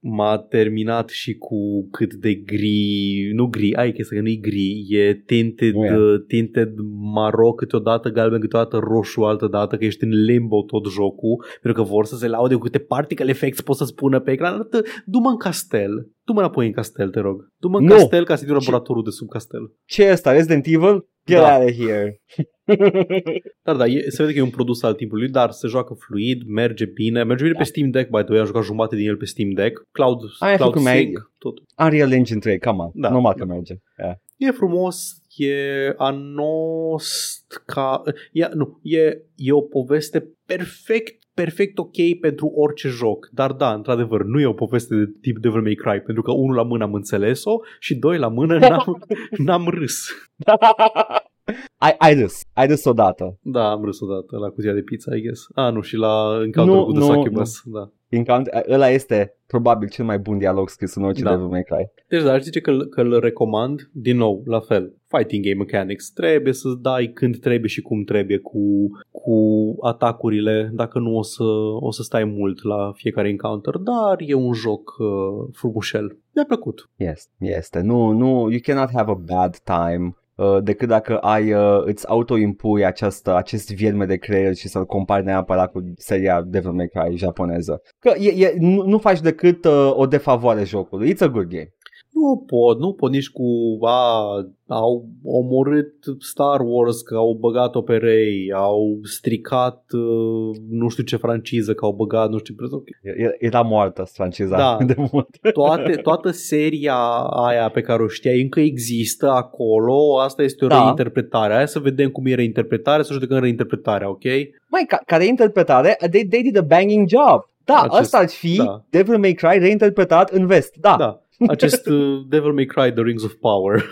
m-a terminat și cu cât de gri, nu gri, ai chestia că nu e gri, e tinted, Nu e. uh, tinted maro câteodată, galben câteodată, roșu altă dată, că ești în limbo tot jocul, pentru că vor să se laude cu câte particle effects pot să spună pe ecran. Arată, Du-mă în castel, du-mă înapoi în castel, te rog. Du-mă în Nu. castel ca să fiu laboratorul de sub castel. Ce e asta? Resident Evil? Get Da. out of here. Dar da, e, se vede că e un produs al timpului, dar se joacă fluid, merge bine, merge bine pe Steam Deck, by the way, am jucat jumate din el pe Steam Deck, Cloud, Aia Cloud făcut mai- Sync, tot. Unreal Engine 3, come on. Da. Normal că merge. Yeah. E frumos, e anost ca... E, nu, e, e o poveste perfect perfect ok pentru orice joc, dar da, într-adevăr, nu e o poveste de tip Devil May Cry, pentru că unul la mână am înțeles-o și doi la mână n-am, n-am râs. ai, ai râs. Ai râs odată. Da, am râs odată la cutia de pizza, I guess. Ah, nu, și la Encounter Nu, cu The nu, Succubus, da. Encounter, ăla este probabil cel mai bun dialog scris în orice Da. Devil May Cry. Deci da, aș zice că, că îl recomand, din nou, la fel, fighting game mechanics, trebuie să dai când trebuie și cum trebuie cu, cu atacurile, dacă nu o să, o să stai mult la fiecare encounter, dar e un joc uh, frumușel. Mi-a plăcut. Yes, este. Nu, nu, you cannot have a bad time uh, decât dacă ai, uh, îți autoimpui această, acest vierme de creier și să-l compari neapărat cu seria Devil May Cry japoneză. Că e, e, nu, nu faci decât uh, o defavoare jocului. It's a good game. Nu pot, nu pot nici cu a, au omorât Star Wars că au băgat-o pe Rey, au stricat uh, nu știu ce franciză că au băgat, nu știu ce E- Era moartă franciza Da. de mult. toate, toată seria aia pe care o știai încă există acolo, asta este o Da. reinterpretare. Hai să vedem cum e reinterpretarea, să judecăm reinterpretarea, ok? Mai, ca, ca reinterpretare, they, they did a banging job. Da, Acest- ăsta ar fi da. Devil May Cry reinterpretat în vest. Da, Da. Acest uh, Devil May Cry The Rings of Power.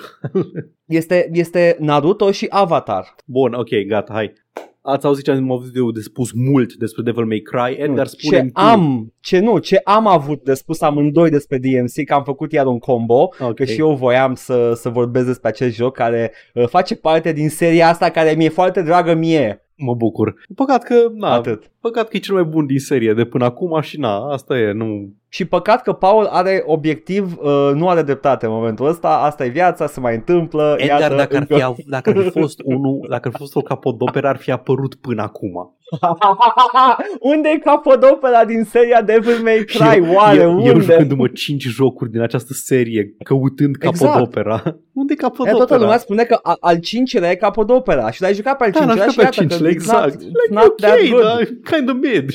Este, este Naruto și Avatar. Bun, ok, gata, hai. Ați auzit ce am avut eu de spus mult despre Devil May Cry. Edgar, Nu, spune ce am, ce nu, ce am avut de spus amândoi despre DMC, că am făcut iar un combo, Ok. că și eu voiam să, să vorbesc despre acest joc care uh, face parte din seria asta care mi-e foarte dragă mie. Mă bucur. Păcat că, na, Atât. Păcat că e cel mai bun din serie de până acum și na, asta e, nu... Și păcat că Paul are obiectiv, uh, nu are dreptate în momentul ăsta, asta e viața, se mai întâmplă. Edgar, iată, dacă ar, încă- fi, av- dacă ar fi fost unul, dacă ar fi fost o capodoperă, ar fi apărut până acum. unde e capodopera din seria Devil May Cry? Oare, eu, unde? eu jucându-mă 5 jocuri din această serie, căutând Exact. capodopera. Unde e E, capodopera? toată lumea spune că a- al cincilea e capodopera și l-ai jucat pe al da, n-am cincilea jucat și pe iată că 5 it's exact. not, Like, it's not ok, that good. dar kind of mid?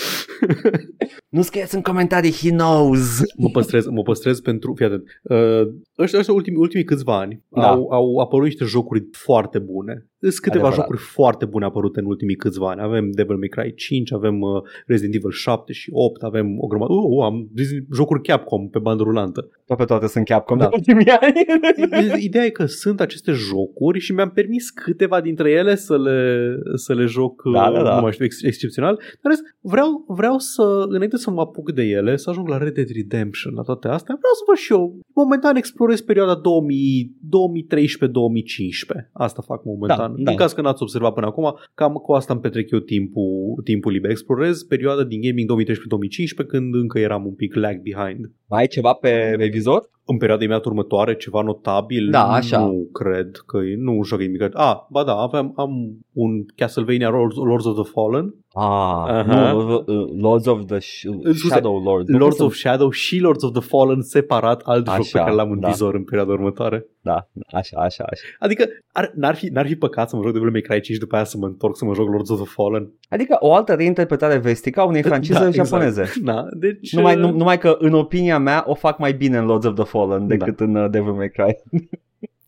Nu scrieți în comentarii, he knows. Mă păstrez, mă păstrez pentru... Fii atent. Uh, ăștia, ăștia ultimii, ultimii câțiva ani Da. au, au apărut niște jocuri foarte bune. Sunt câteva Adevărat. jocuri foarte bune apărute în ultimii câțiva ani. Avem Devil May Cry 5, avem uh, Resident Evil 7 și 8, avem o grămadă... Uh, uh, am zis jocuri Capcom pe bandă rulantă. Toate toate sunt Capcom Da. de ultimii ani. Ideea e că sunt aceste jocuri și mi-am permis câteva dintre ele să le, să le joc, Da, uh, da, da. nu mai știu, ex- excepțional. Dar în rest, vreau, vreau să, înainte să mă apuc de ele, să ajung la Red Dead Redemption, la toate astea, vreau să văd și eu. Momentan explorez perioada 2000 2013-2015. Asta fac momentan. Da, da. În caz că n-ați observat până acum, cam cu asta îmi petrec eu timpul, timpul liber. Explorez perioada din gaming 2013-2015 când încă eram un pic lag behind. Mai ai ceva pe revizor? În perioada imediat următoare, ceva notabil, Da, așa. nu cred că e, nu joc nimic. Ah, ba da, aveam, am un Castlevania Lords, Lords of the Fallen, Ah, Aha. nu, uh, Lords of the Sh- Shadow Lords. Nu Lords cum of Shadow și Lords of the Fallen separat, alt joc Așa, pe care l-am în da. vizor în perioada următoare. Da, așa, așa, așa. Adică ar, n-ar, fi, n-ar fi păcat să mă joc Devil May Cry 5 după aia să mă întorc să mă joc Lords of the Fallen. Adică o altă reinterpretare vestică a unei francize Da, exact. japoneze. Da, deci... Numai, uh, nu, numai că, în opinia mea, o fac mai bine în Lords of the Fallen decât în uh, Devil May Cry.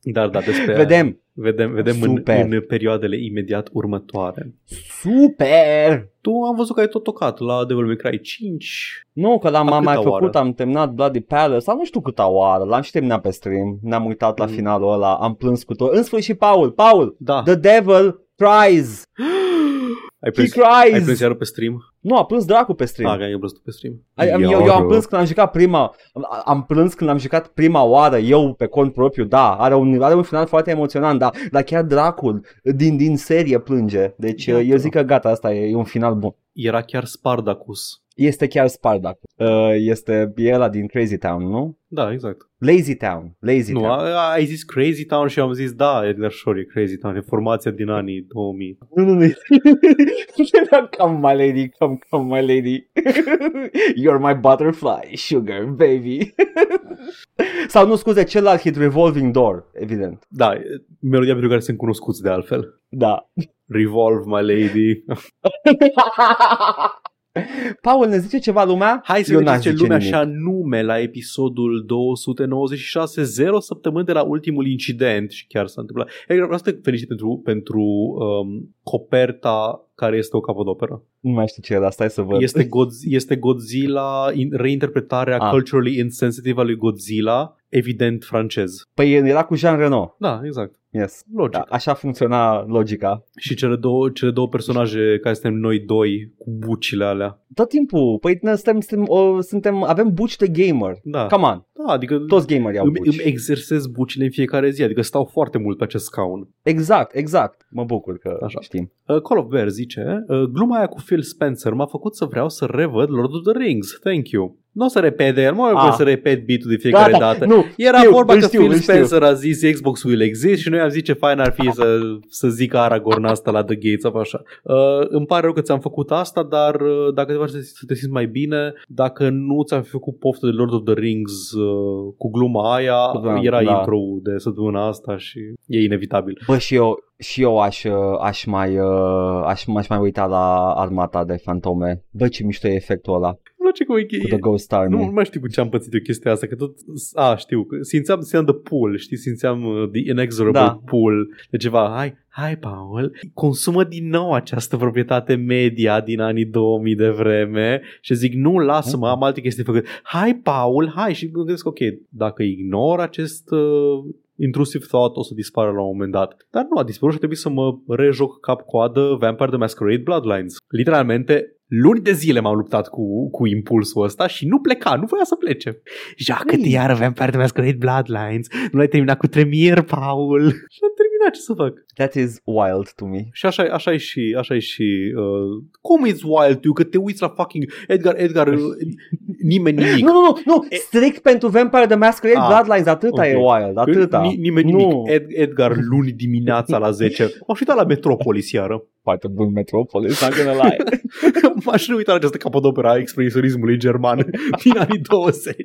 Dar da, despre Vedem. Vedem, vedem în, Super. în perioadele imediat următoare. Super! Tu am văzut că ai tot tocat la Devil May Cry 5. Nu, că l-am A am mai câta făcut, oară? am terminat Bloody Palace, sau nu știu câta oară, l-am și terminat pe stream, ne-am uitat la Mm. finalul ăla, am plâns cu tot. În sfârșit, Paul, Paul, Da. the devil cries, Ai he plâns, ai plâns cries. iară pe stream? Nu, a plâns dracu pe stream. Ah, că ai plâns tu pe stream. Ai- am- Eu, eu am plâns când am jucat prima am, am plâns când am jucat prima oară eu pe cont propriu, da, are un, are un final foarte emoționant, da, dar chiar dracul din, din serie plânge. Deci Iată. eu zic că gata, asta e, e un final bun. Era chiar Spartacus. Este chiar Spartak. Uh, este e ăla din Crazy Town, nu? Da, exact. Lazy Town. Lazy Nu, Town. a, ai zis Crazy Town și am zis da, Edgar Shore e Crazy Town, e formația din anii 2000. Nu, nu, nu. come my lady, come, come my lady. You're my butterfly, sugar baby. Sau nu, scuze, celălalt hit Revolving Door, evident. Da, e melodia pentru care sunt cunoscuți de altfel. Da. Revolve, my lady. Paul, ne zice ceva lumea? Hai să Eu vedem n-aș ce zice lumea nimic. și anume la episodul 296, 0 săptămâni de la ultimul incident și chiar s-a întâmplat. E, vreau să te felicit pentru, pentru um, coperta care este o capodoperă. Nu mai știu ce era, stai să văd. Este, Godz- este Godzilla, in, reinterpretarea Ah. culturally insensitive a lui Godzilla, evident francez. Păi era cu Jean Reno. Da, exact. Yes. Logic. Da, așa funcționa logica. Și cele două, cele două personaje care suntem noi doi cu bucile alea. Tot timpul, păi noi suntem, suntem, o, suntem avem buci de gamer. Da, Come on, da adică toți gamerii au îmi, buci. îmi exersez bucile în fiecare zi, adică stau foarte mult pe acest scaun. Exact, exact. Mă bucur că Așa. știm. Uh, Call of Bear zice, uh, gluma aia cu Phil Spencer m-a făcut să vreau să revăd Lord of the Rings. Thank you. Nu o să repet de el, nu Ah. ah. să repet beat-ul de fiecare Gata, dată. nu, Era știu, vorba îl că știu, Phil îl știu. Spencer a zis Xbox will exist și noi am zis ce fain ar fi să, să zică Aragorn asta la The Gates of așa. Uh, îmi pare rău că ți-am făcut asta, dar uh, dacă te faci să să te simți mai bine, dacă nu ți-am fi făcut poftă de Lord of the Rings uh, cu gluma aia, Da, era da. intro de săptămâna asta și e inevitabil. Bă, și eu, și eu aș, uh, aș mai, uh, aș, m-aș mai uita la armata de fantome. Bă, ce mișto e efectul ăla Îmi place cum e, cu The Ghost Army. Nu, nu mai știu cu ce am pățit eu chestia asta, că tot, a, știu, că simțeam, simțeam the pool, știi, simțeam uh, the inexorable Da. da. pool, de ceva, hai, hai, Paul, consumă din nou această proprietate media din anii 2000 de vreme și zic, nu, lasă-mă, am alte chestii făcut. Hai, Paul, hai, și mă gândesc, ok, dacă ignor acest uh, intrusive thought, o să dispară la un moment dat. Dar nu a dispărut și a trebuit să mă rejoc cap-coadă Vampire the Masquerade Bloodlines. Literalmente, luni de zile m-am luptat cu, cu impulsul ăsta și nu pleca, nu voia să plece. Joacă-te Ei. iară Vampire the Masquerade Bloodlines, nu l-ai terminat cu Tremier, Paul. Și am terminat, ce să fac? That is wild to me. Și așa, așa e și, așa e și uh, cum it's wild tu, că te uiți la fucking Edgar, Edgar, uh, nimeni nimic. Nu, nu, nu, nu, strict pentru Vampire the Masquerade Ah, Bloodlines, atâta ok. e wild, atâta. Ni- nimeni Nu. nimic. Ed, Edgar luni dimineața la 10. M-aș uita la Metropolis iară. Foarte bun Metropolis, not gonna lie. M-aș uita la această capodopera a expresionismului german din anii 20.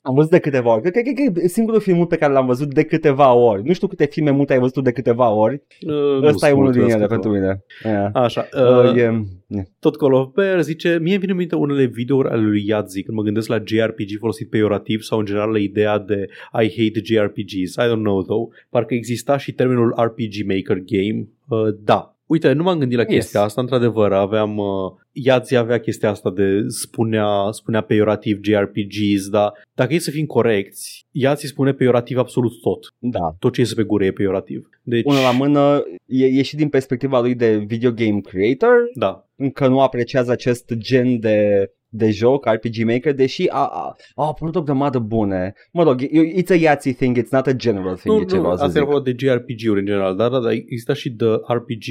Am văzut de câteva ori. Cred că, cred că e singurul film pe care l-am văzut de câteva ori. Nu știu câte filme multe ai văzut de câteva ori. Uh, nu Ăsta e spun unul din că ele asta pentru mine. Yeah. Așa, Uh, uh, e, e. tot Call of Bear zice, mie îmi vine în minte unele videouri ale lui Yadzi când mă gândesc la JRPG folosit peiorativ sau în general la ideea de I hate JRPGs. I don't know though. Parcă exista și termenul RPG Maker Game. Uh, da. Uite, nu m-am gândit la Yes. chestia asta, într-adevăr, aveam, uh, Yadzi avea chestia asta de spunea, spunea peiorativ JRPGs, dar dacă e să fim corecți, Yadzi spune peiorativ absolut tot. Da. Tot ce iese pe gură e peiorativ. Deci, Unul la mână e, e și din perspectiva lui de video game creator, da, încă nu apreciază acest gen de de joc, RPG Maker, deși a, a, a apărut o grămadă bune. Mă rog, e- it's a Yahtzee thing, it's not a general thing, Nu, e ce nu, vreau să asta zic. era vorba de JRPG-uri în general, dar da, da, exista și de RPG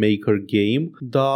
Maker Game, dar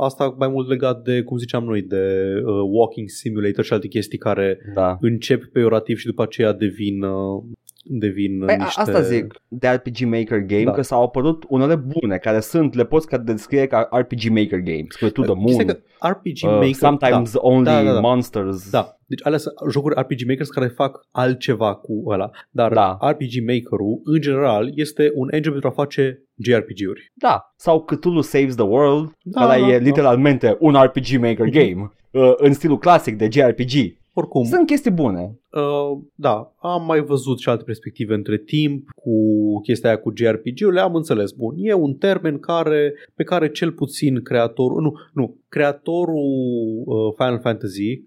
asta mai mult legat de, cum ziceam noi, de uh, Walking Simulator și alte chestii care Da. încep peiorativ și după aceea devin, uh, devin Păi, a- niște... Asta zic de RPG Maker Game, Da. că s-au apărut unele bune, care sunt, le poți ca descrie ca RPG Maker Game, spre To The Chestia Moon, că RPG uh, Maker, Sometimes Only Da, da, da. Monsters. Da, deci alea sunt jocuri RPG Makers care fac altceva cu ăla. Dar Da. RPG Maker-ul, în general, este un engine pentru a face JRPG-uri. Da. Sau Cthulhu Saves the World, Da, care da, e da. literalmente un RPG Maker Mhm. Game, uh, în stilul clasic de JRPG. Oricum, Sunt chestii bune. Uh, da, am mai văzut și alte perspective între timp cu chestia aia cu JRPG-urile, am înțeles, bun, e un termen care, pe care cel puțin creatorul, nu, nu, creatorul uh, Final Fantasy,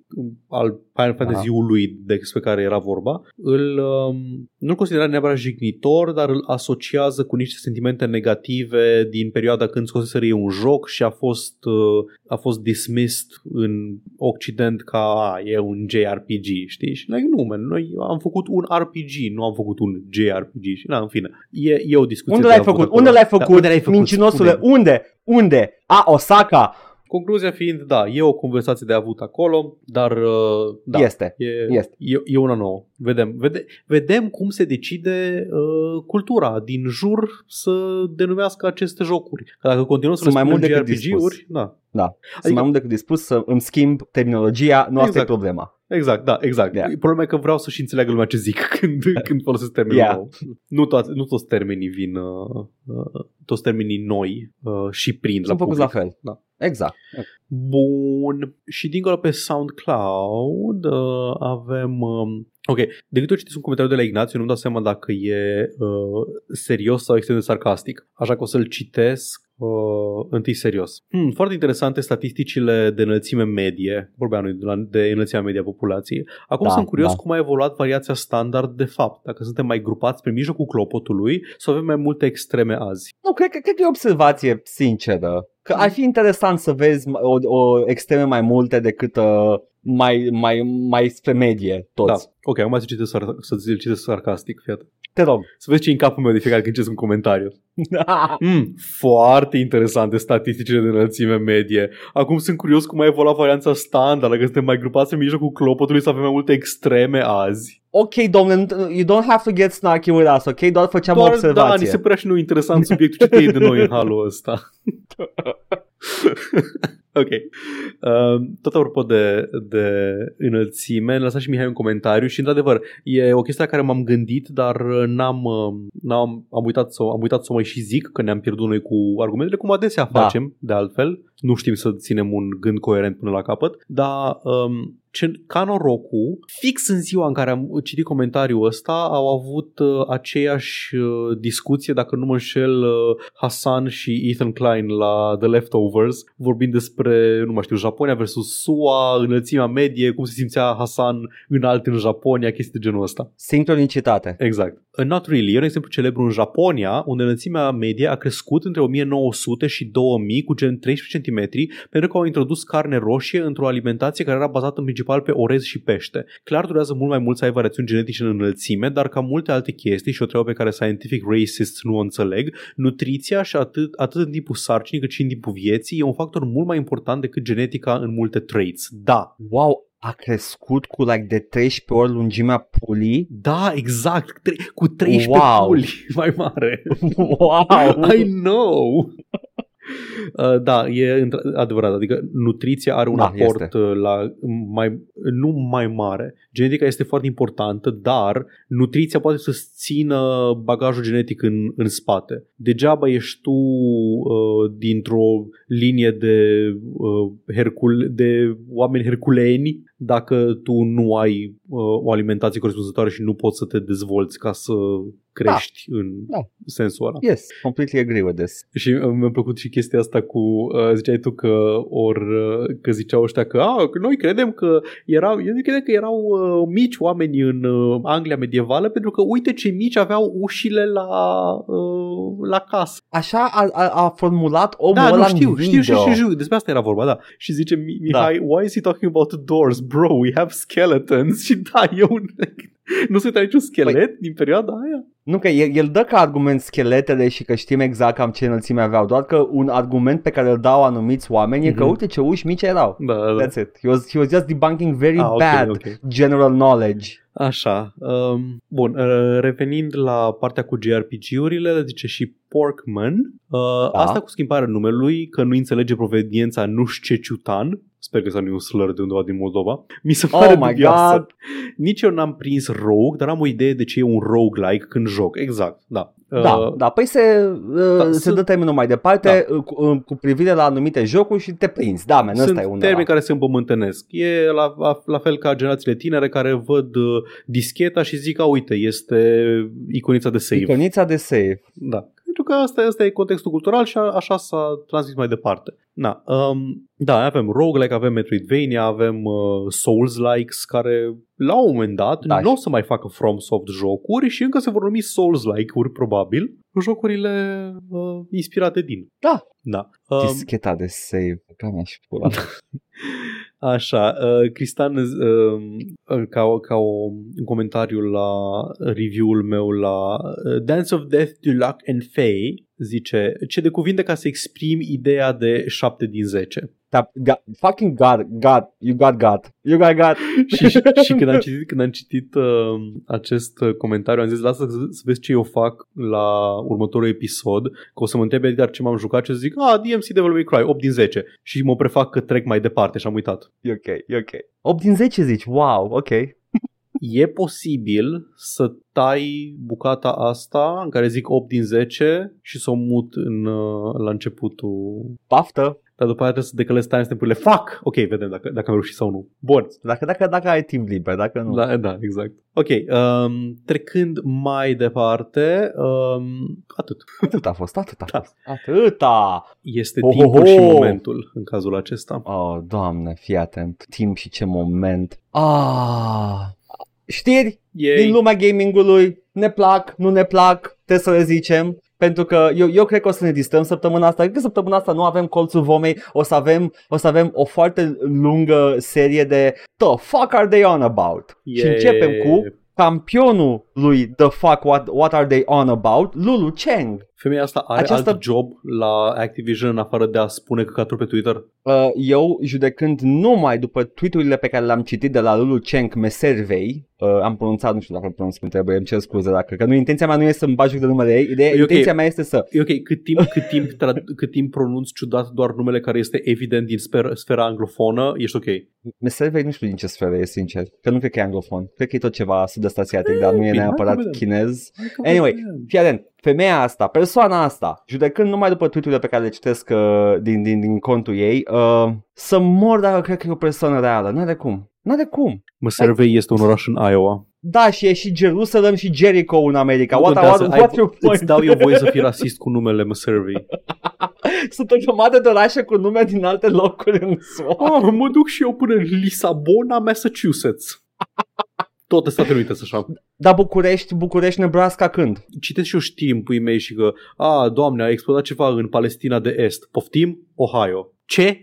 al Final Fantasy-ului despre care era vorba, îl, um, nu-l considera neapărat jignitor, dar îl asociază cu niște sentimente negative din perioada când scoseseră ei un joc și a fost, uh, a fost dismissed în Occident ca a, e un JRPG, știi? Și like, nu, man, noi am făcut un RPG, nu am făcut un JRPG și na, în fine. E, e o discuție Unde de l-ai avut făcut? acolo. Unde l-ai Da, făcut? unde l-ai făcut? Mincinosule, Spune-mi. unde? Unde? A, Osaka? Concluzia fiind, da, e o conversație de avut acolo, dar uh, da, Este. E, Este. E, e una nouă. Vedem, vede, vedem cum se decide uh, cultura din jur să denumească aceste jocuri. Că dacă continuăm să Sunt le mai spunem mult decât JRPG-uri, da. Da. Sunt Adică- mai mult decât dispus să îmi schimb terminologia, nu asta Exact. e problema. Exact, da, exact. Yeah. Problema e că vreau să-și înțeleagă lumea ce zic când, când folosesc termenul Yeah. nou. Nu, toate, nu toți termenii vin, uh, uh, toți termenii noi uh, și prind Sunt la făcuți public. la fel. Da. Exact. Bun. Și dincolo pe SoundCloud uh, avem... Um, ok, de câte ori citesc un comentariu de la Ignațiu, nu-mi dau seama dacă e uh, serios sau extrem de sarcastic. Așa că o să-l citesc uh, întâi serios. Hmm, foarte interesante statisticile de înălțime medie. Vorbeam noi de, la, de înălțimea medie a populației. Acum Da, sunt curios da. cum a evoluat variația standard de fapt. Dacă suntem mai grupați pe mijlocul clopotului sau avem mai multe extreme azi. Nu, cred, că- cred că e o observație sinceră. Că ar fi interesant să vezi o, o extreme mai multe decât uh, mai, mai, mai spre medie Da. toți. Ok, acum să citesc, sar- să citesc sarcastic, fii atent. Te rog. Să vezi ce în capul meu de fiecare când citesc un comentariu. Mm, foarte interesante statisticile de înălțime medie. Acum sunt curios cum a evoluat varianța standard, dacă suntem mai grupați în mijlocul clopotului să avem mai multe extreme azi. ok, domnule, nu- you don't have to get snarky with us, ok? Doar făceam o Doar, observație. da, ni se părea și nou interesant subiectul ce te iei de noi în halul ăsta. ok. Uh, tot apropo de, de înălțime, lăsa și Mihai un comentariu și într-adevăr e o chestie la care m-am gândit, dar uh, n-am, uh, n-am am uitat, să, am uitat să o mai și zic că ne-am pierdut noi cu argumentele, cum adesea Da. facem, de altfel. Nu știm să ținem un gând coerent până la capăt, dar um, ce, ca norocul, fix în ziua în care am citit comentariul ăsta, au avut uh, aceeași uh, discuție, dacă nu mă înșel, uh, Hassan și Ethan Klein la The Leftovers, vorbind despre, nu mai știu, Japonia versus SUA, înălțimea medie, cum se simțea Hassan înalt în Japonia, chestii de genul ăsta. Sincronicitate. Exact. Uh, Not really. E un exemplu celebru în Japonia, unde înălțimea medie a crescut între 1900 și 2000 cu gen 13 cm pentru că au introdus carne roșie într-o alimentație care era bazată în principal pe orez și pește. Clar durează mult mai mult să ai variațiuni genetice în înălțime, dar ca multe alte chestii și o treabă pe care scientific racists nu o înțeleg, nutriția și atât, atât în timpul sarcinii cât și în timpul vieții e un factor mult mai important decât genetica în multe traits. Da, Wow, a crescut cu like de 13 ori lungimea pulii? da, exact, Tre- cu 13 Wow. puli mai mare. wow! I know. Uh, da, e într- adevărat. Adică nutriția are un Da, aport este. uh, la mai, nu mai mare. Genetica este foarte importantă, dar nutriția poate să țină bagajul genetic în, în spate. Degeaba ești tu uh, dintr-o linie de, uh, hercul, de oameni herculeeni dacă tu nu ai uh, o alimentație corespunzătoare și nu poți să te dezvolți ca să crești în Da. sensul ăla. Yes, completely agree with this. Și uh, mi-a plăcut și chestia asta cu, uh, ziceai tu că, or, uh, că ziceau ăștia că a, că noi credem că erau, eu credem că erau uh, mici oameni în uh, Anglia medievală pentru că uite ce mici aveau ușile la, uh, la casă. Așa a, a, a formulat omul Da, nu ăla știu, în știu, video. știu, știu, știu, despre asta era vorba, da. Și zice Mi- Mihai, Da. why is he talking about doors? Bro, we have skeletons. Și da, e un... nu se uita niciun schelet Păi- din perioada aia? Nu că el, el dă ca argument scheletele și că știm exact cam ce înălțime aveau, doar că un argument pe care îl dau anumiți oameni e că Mhm. uite ce uși mici erau. Da, da. That's it. He was, he was just debunking very Ah, ok, bad ok. general knowledge. Așa, um, bun, uh, revenind la partea cu JRPG-urile, zice și Porkman, uh, Da. asta cu schimbarea numelui, că nu înțelege proveniența nu știu ce ciutan, sper că s-a nu un slur de undeva din Moldova, mi se pare Oh my dubioasă. god. Nici eu n-am prins rogue, dar am o idee de ce e un roguelike când joc, exact, da. Da, Uh, da, păi se, uh, da, se sunt- dă termenul mai departe uh, cu, uh, cu privire la anumite jocuri și te prinzi. Da, men, ăsta sunt e unul. termeni care se îmbământănesc. E la, la, la fel ca generațiile tinere care văd uh, discheta și zic, a, uite, este iconița de save. Iconița de save. Da. Pentru că asta, asta e contextul cultural și a, așa s-a transmis mai departe. Na, um, da, avem roguelike, avem Metroidvania, avem uh, Souls-likes care la un moment dat Da, nu o și- să mai facă FromSoft jocuri și încă se vor numi Souls-like-uri probabil, jocurile uh, inspirate din. Da. Da. Um, Discheta de save. Ca mea și pula. Așa, uh, Cristian, uh, uh, ca, ca o, un comentariu la review-ul meu la uh, Dance of Death to Luck and Fae, zice, ce de cuvinte ca să exprim ideea de 7 din 10. Da, ga, fucking God, God, you got God. You got God. și, și, și când am citit, când am citit uh, acest uh, comentariu, am zis, lasă să, să vezi ce eu fac la următorul episod, că o să mă întrebe Edgar ce m-am jucat și o să zic, ah, DMC Devil May Cry, 8 din 10. Și mă prefac că trec mai departe și am uitat. E ok, e ok. 8 din 10 zici, wow, ok. E posibil să tai bucata asta în care zic 8 din 10 și să o mut în, uh, la începutul Paftă. dar după aia trebuie să decălez timestamp-urile. Fuck! Ok, vedem dacă, dacă am reușit sau nu. Bun. Dacă, dacă, dacă ai timp liber, dacă nu. Da, da, exact. Ok, um, trecând mai departe, um, atât. Atât a fost, atât a Da. fost. Atâta. Este Ho, ho, timpul ho! și momentul în cazul acesta. Oh, doamne, fii atent. Timp și ce moment. Ah. Știri Yay. din lumea gamingului. Ne plac, nu ne plac, trebuie să le zicem. Pentru că eu, eu cred că o să ne distrăm săptămâna asta. Cred că săptămâna asta nu avem colțul vomei. O să avem, o să avem o foarte lungă serie de The fuck are they on about? Și Yay. începem cu campionul lui The fuck what, what are they on about? Lulu Cheng. Femeia asta are Această- alt job la Activision în afară de a spune căcaturi pe Twitter? Uh, eu, judecând numai după tweet-urile pe care le-am citit de la Lulu Cenk Meservei, uh, am pronunțat, nu știu dacă îl pronunț cum trebuie, îmi cer scuze dacă, că nu, intenția mea nu este să-mi bagi joc de numele ei, ideea, E ok. intenția mea este să, E ok, cât timp, cât timp, tra- cât timp pronunți ciudat doar numele care este evident din sfer- sfera anglofonă, ești ok. Meservei nu știu din ce sferă e, sincer, că nu cred că e anglofon, cred că e tot ceva sud-est asiatic, dar nu e bine, hai neapărat că vedem. chinez. Hai că Anyway, vedem. fii atent, femeia asta, persoana asta, judecând numai după tweet-urile pe care le citesc uh, din, din, din contul ei, uh, să mor dacă cred că e o persoană reală, n-are cum, n-are cum. Măservei este un oraș în Iowa. Da, și e și Jerusalem și Jericho în America. Nu What, contează, what, ai- what's your point? Îți dau eu voie să fii rasist cu numele Măservei. Sunt o grămadă de orașe cu nume din alte locuri în SUA. Ah, mă duc și eu până în Lisabona, Massachusetts. Tot în Statele Unite, așa. Dar București, București, Nebraska când? Citesc și eu știri în puii mei și că, a, doamne, a explodat ceva în Palestina de Est. Poftim? Ohio. Ce?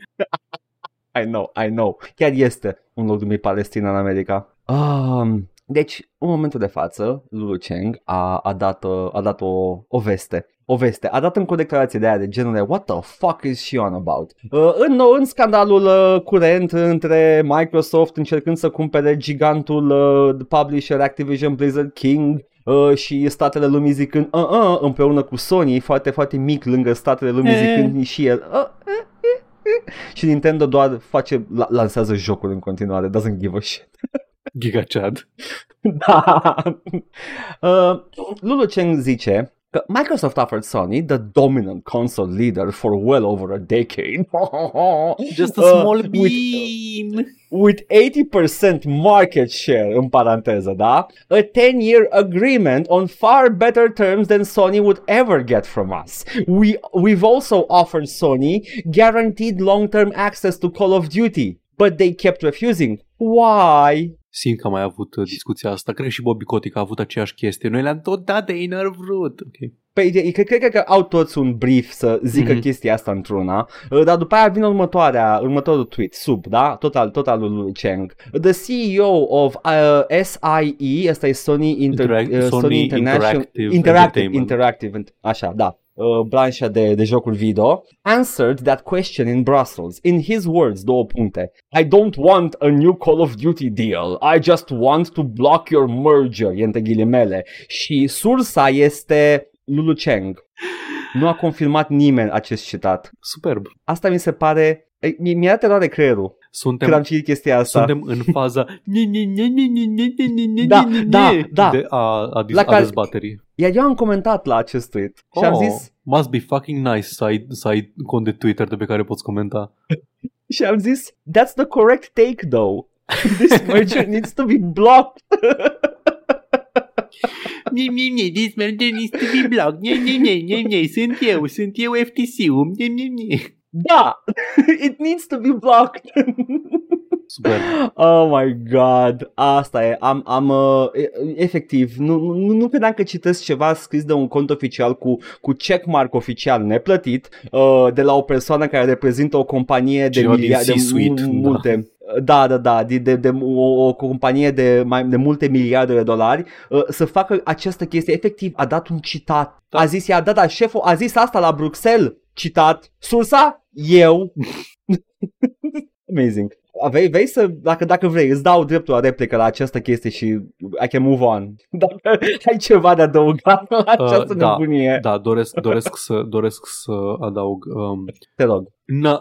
I know, I know. Chiar este un loc numit Palestina în America. Um, Deci, în momentul de față, Lulu Cheng a, a dat, uh, a dat o, o veste o veste. A dat încă o declarație de aia de genul de What the fuck is she on about? Uh, în, în scandalul uh, curent între Microsoft încercând să cumpere gigantul uh, publisher Activision Blizzard King Uh, și statele lumii zicând uh, uh, împreună cu Sony foarte foarte mic lângă statele lumii Eh. zicând și el uh, uh, uh, uh. și Nintendo doar face la- lansează jocuri în continuare doesn't give a shit Giga Chad. da. Uh, Lulu Cheng zice că Microsoft offered Sony the dominant console leader for well over a decade. Just a Uh, small with- with 80% market share, în paranteză, da? A 10-year agreement on far better terms than Sony would ever get from us. We, we've also offered Sony guaranteed long-term access to Call of Duty, but they kept refusing. Why? Simt că am mai avut uh, discuția asta. Cred și Bobby Kotick a avut aceeași chestie. Noi le-am tot dat de ei n-ar vrut. Ok. Păi, de- cred, cred că au toți un brief să zică Mhm. mm-hmm. chestia asta într-una, uh, dar după aia vine următoarea, următorul tweet, sub, da? Total, total lui Cheng. The CEO of uh, SIE, asta e Sony, Inter- Interac- uh, Sony Sony International, Interactive Interactive, Entertainment. Interactive, așa, da. Uh, branșa de, de jocuri video, answered that question in Brussels. In his words, două puncte. I don't want a new Call of Duty deal. I just want to block your merger, e între ghilimele. Și sursa este Lulu Cheng. Nu a confirmat nimeni acest citat. Superb. Asta mi se pare... e, mi- Mi-a dat eroare creierul Suntem, când am citit chestia asta. suntem în faza Da, da, da. de a, a, dis- La a care- dezbaterii. Iar eu am comentat la acest tweet și am Oh, zis... Must be fucking nice să ai, să ai cont de Twitter de pe care poți comenta. Și am zis, that's the correct take though. This merger needs to be blocked. Nie, nie, nie, this merger needs to be blocked. Nie, nie, nie, nie, nie, sunt eu, sunt eu FTC-ul. Nie, nie, nie. Da, it needs to be blocked. Super. oh my god, asta e, am, am uh, e- efectiv, nu, nu, nu credeam că citesc ceva scris de un cont oficial cu, cu checkmark oficial neplătit uh, de la o persoană care reprezintă o companie de, Cineva din milia- de C-suite, mu- da. multe. Da, da, da, de, de, de o, o companie de mai de multe miliarde de dolari uh, să facă această chestie. Efectiv, a dat un citat. Da. A zis, ea, da, da, șeful a zis asta la Bruxelles. Citat. Sursa? Eu. Amazing. Vei, vei să, dacă, dacă vrei, îți dau dreptul la replică la această chestie și I can move on. Dacă ai ceva de adăugat la această Uh, da, nebunie, Da, doresc, doresc, să, doresc să adaug. Um, te rog. na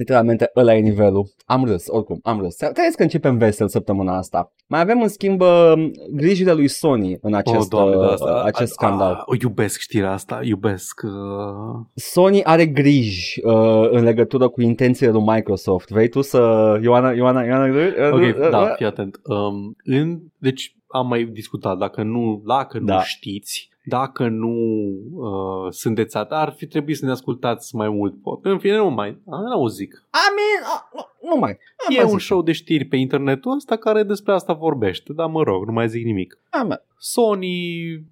Literalmente ăla e nivelul. Am râs, oricum, am râs. Trebuie că începem vesel săptămâna asta. Mai avem în schimb uh, grijile lui Sony în acest, oh, doamne, da, uh, asta, acest a- scandal. A, o iubesc știrea asta, iubesc. Uh, Sony are griji uh, în legătură cu intențiile lui Microsoft. Vrei tu să... Ioana, Ioana, Ioana... ok, da, fii atent. Um, în, deci am mai discutat, dacă nu, dacă nu Da. știți, dacă nu uh, sunteți at, ar fi trebuit să ne ascultați mai mult. Pot. În fine, nu mai, a, nu o zic. I mean, uh, nu, nu mai. Nu E mai un zic. show de știri pe internetul ăsta care despre asta vorbește, dar mă rog, nu mai zic nimic. Ah, mă. Sony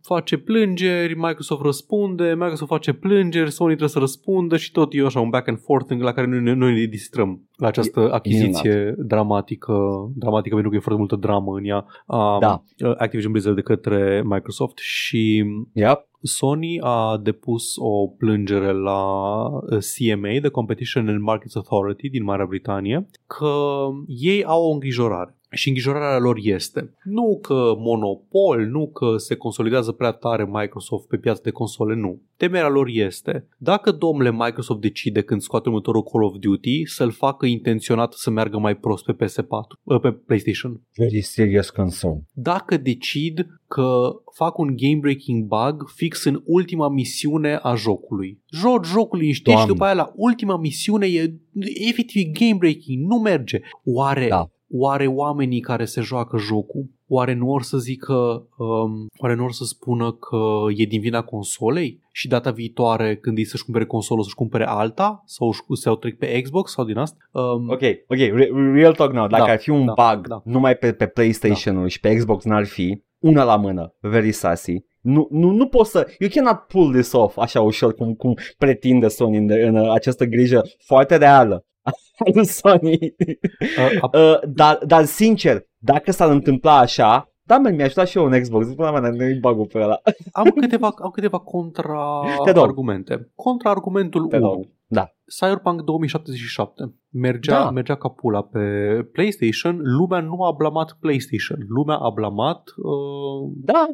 face plângeri, Microsoft răspunde, Microsoft face plângeri, Sony trebuie să răspundă și tot e așa un back and forth la care noi, noi ne distrăm la această achiziție dramatică, dramatică pentru că e foarte multă dramă în ea, a Da. Activision Blizzard de către Microsoft și Yep. Sony a depus o plângere la uh, CMA, The Competition and Markets Authority din Marea Britanie, că ei au o îngrijorare. Și îngrijorarea lor este nu că monopol, nu că se consolidează prea tare Microsoft pe piața de console, nu. Temerea lor este dacă domnule Microsoft decide când scoate următorul Call of Duty să-l facă intenționat să meargă mai prost pe PS4, uh, pe PlayStation Very serious concern. dacă decid că fac un game breaking bug fix în ultima misiune a jocului. Joc jocul liniștit și Doamne. după aia la ultima misiune e efectiv game breaking, nu merge. Oare, Da. Oare oamenii care se joacă jocul, oare nu or să zică, um, oare nu or să spună că e din vina consolei și data viitoare când îi să-și cumpere consolă să-și cumpere alta sau își- să o trec pe Xbox sau din asta? Um, Ok, ok, re- real talk now. Dacă Da, ar fi un da, bug da. numai pe, pe PlayStation-ul și pe Xbox n-ar fi, una la mână, very sassy. Nu, nu, nu poți să, you cannot pull this off așa ușor cum, cum pretinde Sony în, în uh, această grijă foarte reală a lui Sony. uh, Uh, dar, dar sincer, dacă s-ar întâmpla așa, Da, man, mi-aș ajutat și eu un Xbox. Până mea, nu-i bag pe ăla. Am câteva, am câteva Te dau. contra-argumente. Contra-argumentul Te dau. 1. Da. Cyberpunk 2077 mergea, Da. mergea ca pula pe PlayStation, lumea nu a blamat PlayStation, lumea a blamat uh, Da,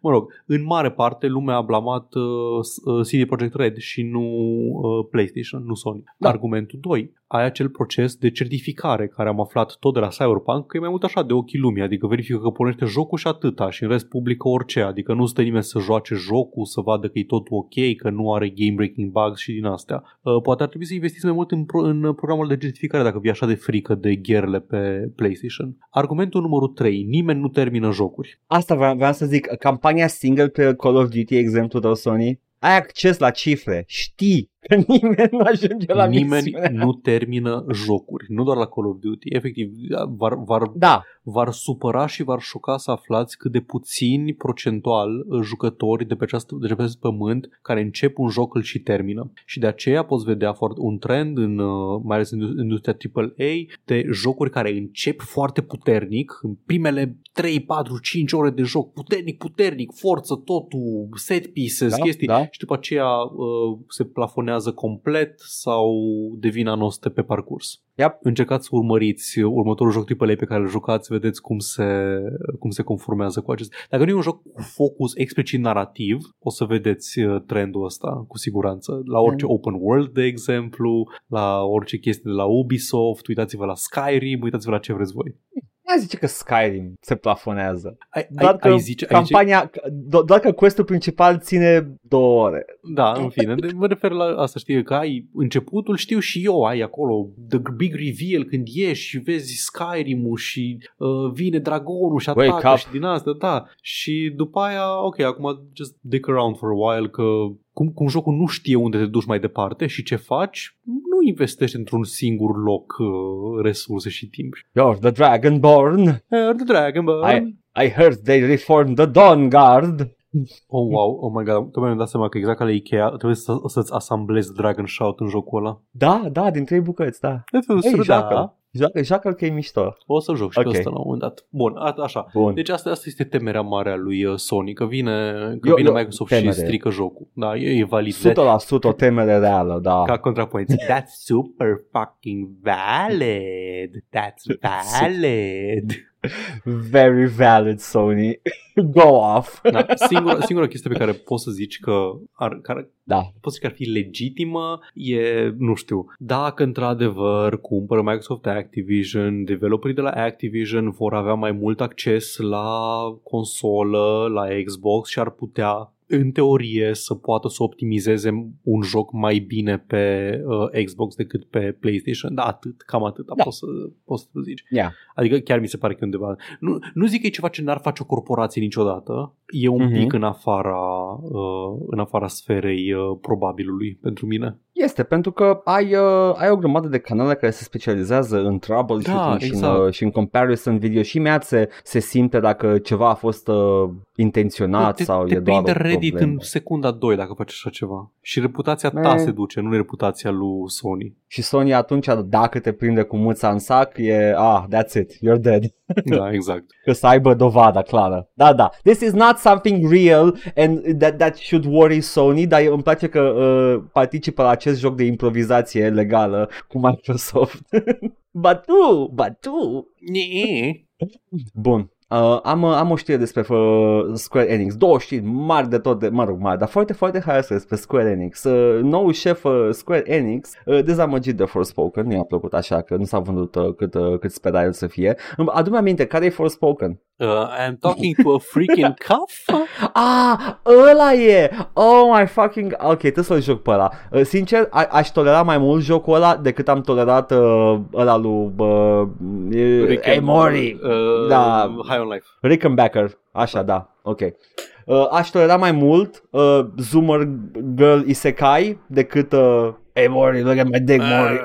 mă rog, în mare parte lumea a blamat uh, s- uh, CD Projekt Red și nu uh, PlayStation, nu Sony. Da. Argumentul 2. Ai acel proces de certificare care am aflat tot de la Cyberpunk că e mai mult așa de ochii lumii, adică verifică că pornește jocul și atâta și în rest publică orice, adică nu stă nimeni să joace jocul, să vadă că e totul ok, că nu are game breaking bugs și din astea. Uh, poate ar trebui să investiți mai mult în, pro- în programul de certificare dacă vi-e așa de frică de gherle pe PlayStation. Argumentul numărul 3. Nimeni nu termină jocuri. asta vreau, vreau să zic. Campania single pe Call of Duty, exemplu tău, Sony, ai acces la cifre. Știi că nimeni nu ajunge la Nimeni misiunea. nu termină jocuri, nu doar la Call of Duty. Efectiv, v-ar, v-ar, Da, v-ar supăra și v-ar șoca să aflați cât de puțini procentual uh, jucători de pe, această, de pe acest pământ care încep un joc îl și termină. Și de aceea poți vedea foarte un trend, în, uh, mai ales în industria AAA, de jocuri care încep foarte puternic, în primele 3, 4, 5 ore de joc, puternic, puternic, forță, totul, set pieces, da, chestii, da. și după aceea uh, se plafonează complet sau devin anoste pe parcurs. Yep. Încercați să urmăriți următorul joc AAA pe care îl jucați, vedeți cum se, cum se conformează cu acest. Dacă nu e un joc cu focus explicit narrativ, o să vedeți uh, trendul ăsta cu siguranță. La orice Mm. open world, de exemplu, la orice chestie de la Ubisoft, uitați-vă la Skyrim, uitați-vă la ce vreți voi. Mai zice că Skyrim se plafonează. Ai, Doar ai, că ai zice, ai zice, campania, do- doar că questul principal ține două ore. Da, în fine, de- mă refer la asta, știi, că ai începutul, știu și eu, ai acolo the big reveal când ieși și vezi Skyrim-ul și uh, vine dragonul și Wake atacă up. și din asta, da. Și după aia, ok, acum just dick around for a while că cum, cum jocul nu știe unde te duci mai departe și ce faci, nu investești într-un singur loc uh, resurse și timp. You're the Dragonborn. Eh, The Dragon Ball. I- I heard they reformed the Dawn Guard. Oh, wow, oh my god, tocmai mi-am dat seama că exact ca la Ikea trebuie să, să-ți asamblezi Dragon Shout în jocul ăla. Da, da, din trei bucăți, da. Ei, Ei, joacă Joacă, joacă că e mișto. O să joc și Ok. pe ăsta la un moment dat. Bun, a, așa. Bun. Deci asta, asta este temerea mare a lui uh, Sony, că vine, că Eu- vine eu- Microsoft temere. și strică jocul. Da, e, e valid. 100% o temere reală, da. Ca contrapoint. That's super fucking valid. That's valid. Very valid, Sony. Go off. Da, singura, singura chestie pe care poți să zici că ar, care, Da. poți zici că ar fi legitimă e, nu știu, dacă într-adevăr cumpără Microsoft Activision, developerii de la Activision vor avea mai mult acces la consolă, la Xbox și ar putea în teorie să poată să optimizeze un joc mai bine pe uh, Xbox decât pe PlayStation. Da, atât, cam atât Da. poți, să, poți să zici. Yeah. Adică chiar mi se pare că e undeva. Nu, nu zic că e ceva ce n-ar face o corporație niciodată. E un Mhm. pic în afara, uh, în afara sferei uh, probabilului pentru mine. Este, pentru că ai, uh, ai o grămadă de canale care se specializează în troubleshooting Da, și, în, exact. uh, și în comparison video și imediat se, se simte dacă ceva a fost uh, intenționat te, sau te e doar prinde o Reddit problemă. în secunda 2 dacă faci așa ceva. Și reputația ta Eh. se duce, nu reputația lui Sony. Și Sony atunci, dacă te prinde cu muța în sac, e, ah, that's it, you're dead. Da, exact. Că să aibă dovada clară. Da, da. This is not something real and that, that should worry Sony, dar îmi place că uh, participă la acest joc de improvizație legală cu Microsoft. but tu, but tu. Bun. Uh, am, am o știre despre uh, Square Enix, două știri mari de tot, de, mă rog, mari, dar foarte, foarte haioase despre Square Enix. Uh, nou șef uh, Square Enix, uh, dezamăgit de Forspoken, nu i-a plăcut așa că nu s-a vândut uh, cât, uh, cât spera el să fie. Îmi Adu-mi aminte, care e Forspoken? Uh, I'm talking to a freaking cuff? Ah, ăla e! Oh my fucking... Ok, trebuie să-l joc pe ăla. Uh, sincer, a- aș tolera mai mult jocul ăla decât am tolerat uh, ăla lui... Uh, Rick hey, and- Mori! Uh, Da. High on Life. Rickenbacker. Așa, da. Ok. Uh, aș tolera mai mult uh, Zoomer Girl Isekai decât... Uh, hey, Mori, look at my dick, Mori.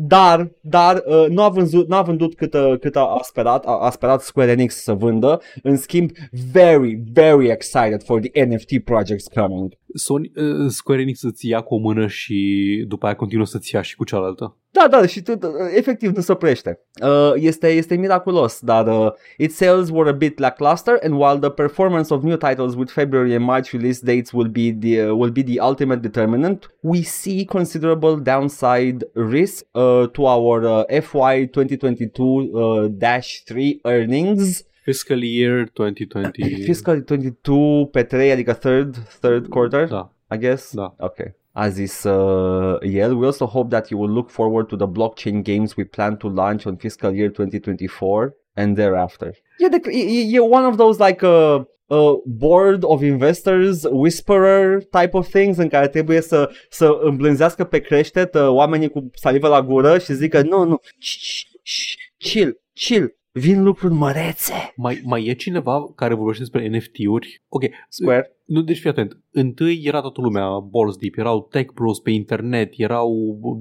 Dar, dar uh, nu, a vândut, nu a vândut cât, uh, cât a, a sperat, a, a sperat Square Enix să vândă. În schimb, very, very excited for the NFT projects coming. Sony, uh, Square Enix să-ți ia cu o mână și după aia continuă să-ți ia și cu cealaltă. Da, da, și tu, efectiv nu se oprește. Uh, este, este miraculos, dar uh, its sales were a bit lackluster and while the performance of new titles with February and March release dates will be the uh, will be the ultimate determinant, we see considerable downside risk uh, to our uh, FY 2022 uh, dash 3 earnings. Fiscal year 2020. Fiscal 22 pe 3, adică third, third quarter, Da, I guess. da. Okay. A zis uh, el, we also hope that you will look forward to the blockchain games we plan to launch on fiscal year 2024 and thereafter. E, de, e, e one of those like uh, uh, board of investors, whisperer type of things în care trebuie să, să îmblânzească pe creștet uh, oamenii cu salivă la gură și zică nu, nu, shh, shh, chill, chill, vin lucruri mărețe. Mai, mai e cineva care vorbește despre NFT-uri? Ok, Square? Nu, deci fii atent. Întâi era toată lumea balls deep, erau tech bros pe internet, erau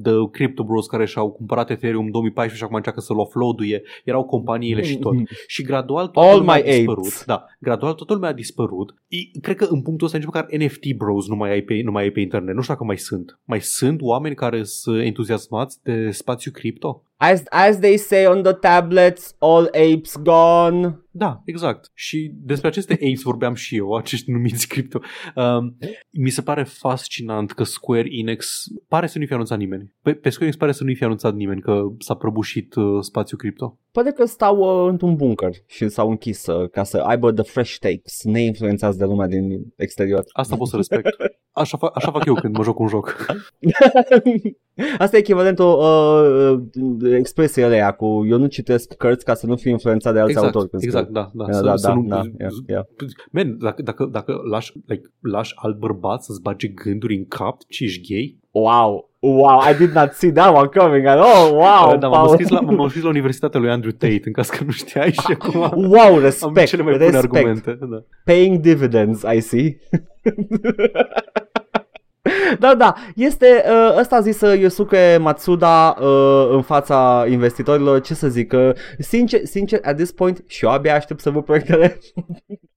the crypto bros care și-au cumpărat Ethereum în 2014 și acum încearcă să-l offload-uie, erau companiile și tot. Și gradual toată All lumea my a dispărut. apes. Da, gradual toată lumea a dispărut. I, cred că în punctul ăsta nici măcar NFT bros nu mai ai pe, nu mai ai pe internet. Nu știu dacă mai sunt. Mai sunt oameni care sunt entuziasmați de spațiu cripto? As, as they say on the tablets, all apes gone. Da, exact. Și despre aceste apes vorbeam și eu, acești numiți cripto. Um, mi se pare fascinant că Square Enix pare să nu fi anunțat nimeni. Pe, pe Square Enix pare să nu fi anunțat nimeni că s-a prăbușit uh, spațiul cripto. Poate că stau uh, într-un bunker și s-au închis uh, ca să aibă the fresh takes, neinfluențați de lumea din exterior. Asta pot să respect. Așa, fa- așa fac eu când mă joc un joc. Asta e echivalentul uh, uh, expresiei alea cu eu nu citesc cărți ca să nu fiu influențat de alți Exact, autori. când exact, scriu. da, da. Da, Să, da, să da, nu, da, yeah, yeah. Man, dacă, dacă, dacă lași, like, lași alt bărbat să-ți bage gânduri în cap și ești gay, Wow, wow, I did not see that one coming at all. Wow, da, m-am Paul. înscris la, m-am înscris la Universitatea lui Andrew Tate, în caz că nu știai și acum Wow, am respect, cele mai bune respect. argumente. Da. Paying dividends, I see. Da, da, este, uh, ăsta a zis uh, Yosuke Matsuda uh, în fața investitorilor, ce să zic, uh, sincer, sincer, at this point, și eu abia aștept să văd proiectele,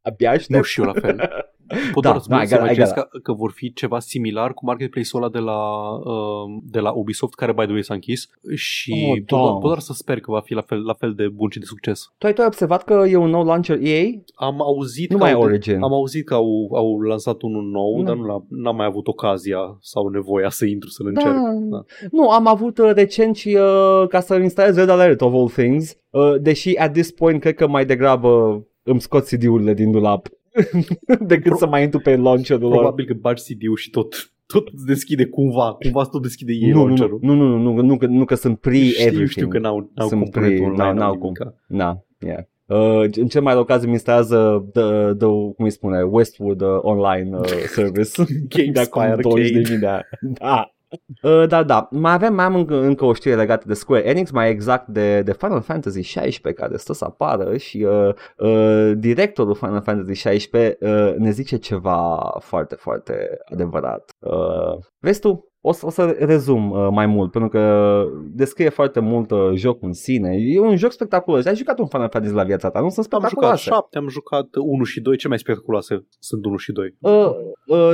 abia aștept. Nu și eu la fel. Pot Da, doar să da, mă I got it, I imaginez got că, că vor fi ceva similar cu marketplace-ul ăla de la, uh, de la Ubisoft, care, by the way, s-a închis și Oh, pot, doar, da. pot doar să sper că va fi la fel, la fel de bun și de succes. Tu ai, tu ai observat că e un nou launcher EA? Am auzit Nu că mai au, Origin. Am auzit că au, au lansat unul nou, Nu. dar nu l-am, n-am mai avut ocazia sau nevoia să intru să-l încerc. Da. Nu, am avut uh, recent și uh, ca să instalez Red Alert of all things, uh, deși at this point cred că mai degrabă îmi scot CD-urile din dulap decât Pro- să mai intru pe launcherul lor. Probabil că bagi CD-ul și tot, tot îți deschide cumva, cumva tot deschide ei Nu, nu, launcherul. nu, nu, nu, nu, nu, nu, că, nu că sunt pre-everything. Știu, știu că n-au, n-au Sunt componentul pre- online, n-au- n-au n-au cum. nimica. Na, yeah. Uh, în cel mai rău caz îmi instalează the, the, cum îi spune, Westwood uh, Online uh, Service. de acum Gamespire 20 de Arcade. mii de ani. Da. Uh, da, da. Mai avem, mai am încă, încă o știre legată de Square Enix, mai exact de, de Final Fantasy 16 care stă să apară și uh, uh, directorul Final Fantasy 16 uh, ne zice ceva foarte, foarte adevărat. Uh, vezi tu, o să, o să rezum uh, mai mult, pentru că descrie foarte mult uh, jocul în sine. E un joc spectaculos. Ai jucat un Final Fantasy la viața ta, nu sunt Am jucat spectaculoase. 7, am jucat 1 și 2, ce mai spectaculoase sunt 1 și 2. Uh, uh,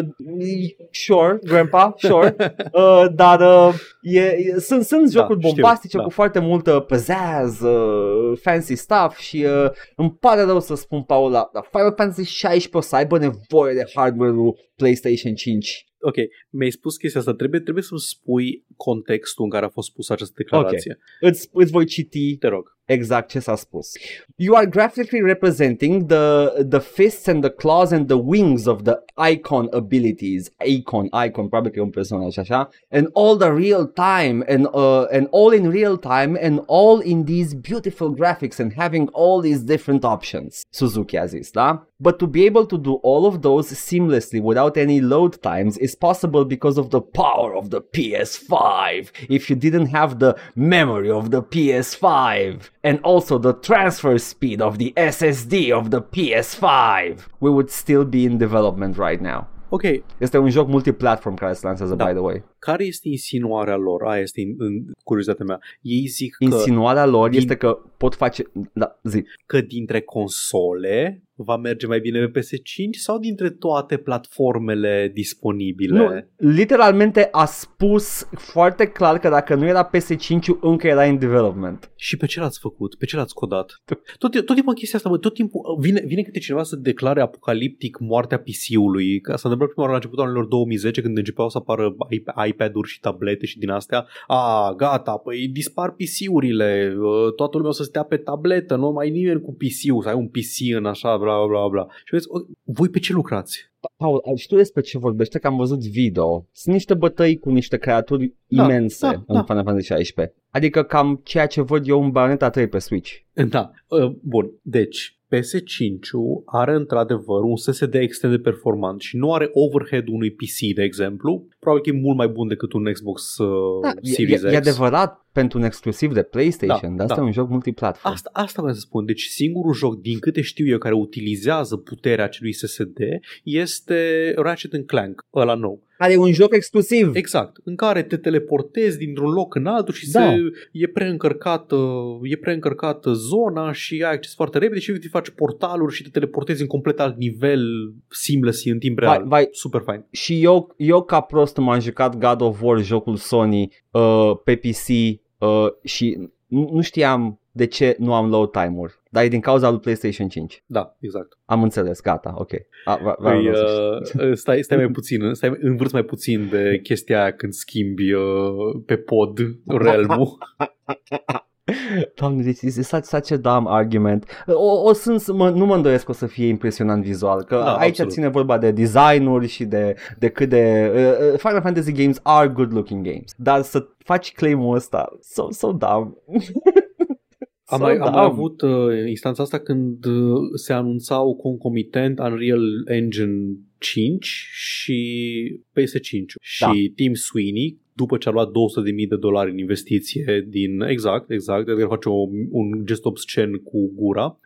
sure, grandpa, sure. Uh, dar uh, e, e, sunt, sunt Da, jocuri știu, bombastice da. cu foarte multă pizzazz, uh, fancy stuff și uh, îmi pare rău să spun, Paula, dar Final Fantasy 16 o să aibă nevoie de hardware-ul PlayStation 5. Ok, mi-ai spus chestia asta, trebuie, trebuie să-mi spui contextul în care a fost pusă această declarație. Îți, îți voi citi Te rog. Exact ce s-a spus. You are graphically representing the the fists and the claws and the wings of the icon abilities. Icon, icon, probabil că e un personaj așa. And all the real time and uh, and all in real time and all in these beautiful graphics and having all these different options. Suzuki a zis, da? But to be able to do all of those seamlessly without any load times is possible because of the power of the PS5. If you didn't have the memory of the PS5 and also the transfer speed of the SSD of the PS5, we would still be in development right now. Ok, Este un joc multiplatform care se lansează, Da. by the way. Care este insinuarea lor? Aia este în, în curiozitatea mea. Ei zic că, Insinuarea lor din- este că pot face... Da, zi. că dintre console va merge mai bine pe PS5 sau dintre toate platformele disponibile? Nu, literalmente a spus foarte clar că dacă nu era PS5 încă era in development. Și pe ce l-ați făcut? Pe ce l-ați codat? Tot, tot timpul în chestia asta, bă, tot timpul vine, vine câte cineva să declare apocaliptic moartea PC-ului. Că s-a întâmplat prima oară la începutul anilor 2010 când începeau să apară iP- iPad-uri și tablete și din astea. A, gata, păi dispar PC-urile, uh, toată lumea o să stea pe tabletă, nu mai nimeni cu PC-ul, să ai un PC în așa, bla bla bla. Și vezi, o, voi pe ce lucrați? Paul, știu despre ce vorbește, că am văzut video. Sunt niște bătăi cu niște creaturi Da, imense da, în da. Final Fantasy 16. Adică cam ceea ce văd eu în Bayonetta 3 pe Switch. Da, uh, bun. Deci, PS5-ul are într-adevăr un SSD extrem de performant și nu are overhead unui PC, de exemplu. Probabil că e mult mai bun decât un Xbox uh, Da, Series e, X. e adevărat pentru un exclusiv de PlayStation, Da, dar asta da. e un joc multiplatform. Asta, asta vreau să spun. Deci singurul joc, din câte știu eu, care utilizează puterea acelui SSD este Ratchet Clank, ăla nou. Are un joc exclusiv. Exact, în care te teleportezi dintr-un loc în altul și Da. se, e preîncărcată, e preîncărcată zona și ai acces foarte repede și te faci portaluri și te teleportezi în complet alt nivel seamless în timp real. Vai, vai, Super fain. și eu, eu ca prost m-am jucat God of War, jocul Sony, uh, pe PC uh, și nu, nu știam de ce nu am load time-uri. Dar e din cauza lui PlayStation 5. Da, exact. Am înțeles, gata, ok. A, va, va, Păi, vreau să știu. uh, stai, stai mai puțin, stai, învârți mai puțin de chestia aia când schimbi uh, pe pod realm Doamne, deci este such, such a dumb argument. O, o sunt, mă, nu mă îndoiesc că o să fie impresionant vizual, că Da, aici absolut. ține vorba de designuri și de, de cât de... Uh, uh, Final Fantasy games are good looking games, dar să faci claim-ul ăsta, so, so dumb. Am So mai, am mai dumb. avut uh, instanța asta când uh, se anunțau concomitent Unreal Engine 5 și PS5 Da. și Tim Sweeney după ce a luat 200.000 de dolari în investiție din, exact, exact, Edgar face o, un gest obscen cu gura, uh,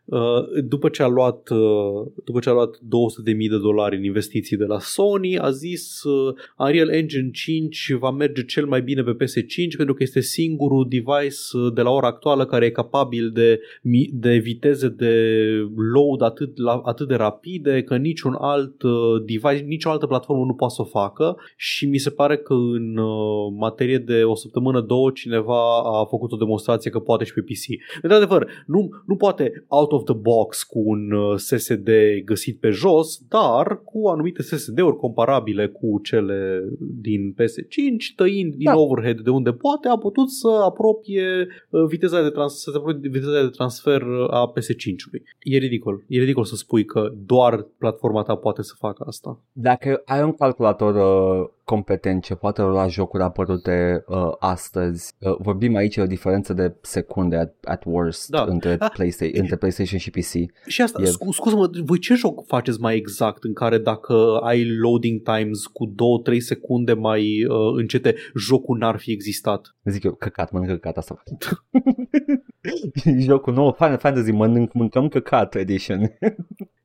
după ce a luat uh, după ce a luat 200.000 de dolari în investiții de la Sony, a zis uh, Unreal Engine 5 va merge cel mai bine pe PS5 pentru că este singurul device uh, de la ora actuală care e capabil de, mi- de viteze de load atât, la, atât de rapide că niciun alt uh, device, nicio altă platformă nu poate să o facă și mi se pare că în uh, materie de o săptămână, două, cineva a făcut o demonstrație că poate și pe PC. Într-adevăr, nu, nu poate out of the box cu un uh, SSD găsit pe jos, dar cu anumite SSD-uri comparabile cu cele din PS5, tăind din Da. overhead de unde poate, a putut să apropie uh, viteza de, trans- să se apropie de viteza de transfer uh, a PS5-ului. E ridicol. E ridicol să spui că doar platforma ta poate să facă asta. Dacă ai un calculator uh, competent ce poate rula jocuri apărute uh, astăzi, uh, vorbim aici de o diferență de secunde at, at worst Da. între, Ah, PlayStation, între PlayStation și PC. Și asta, E- scu- scuză-mă, voi ce joc faceți mai exact în care dacă ai loading times cu 2-3 secunde mai uh, încete, jocul n-ar fi existat? Zic eu, căcat, mănânc căcat asta. Jocul nou, Final Fantasy, mănânc, mâncăm căcat edition.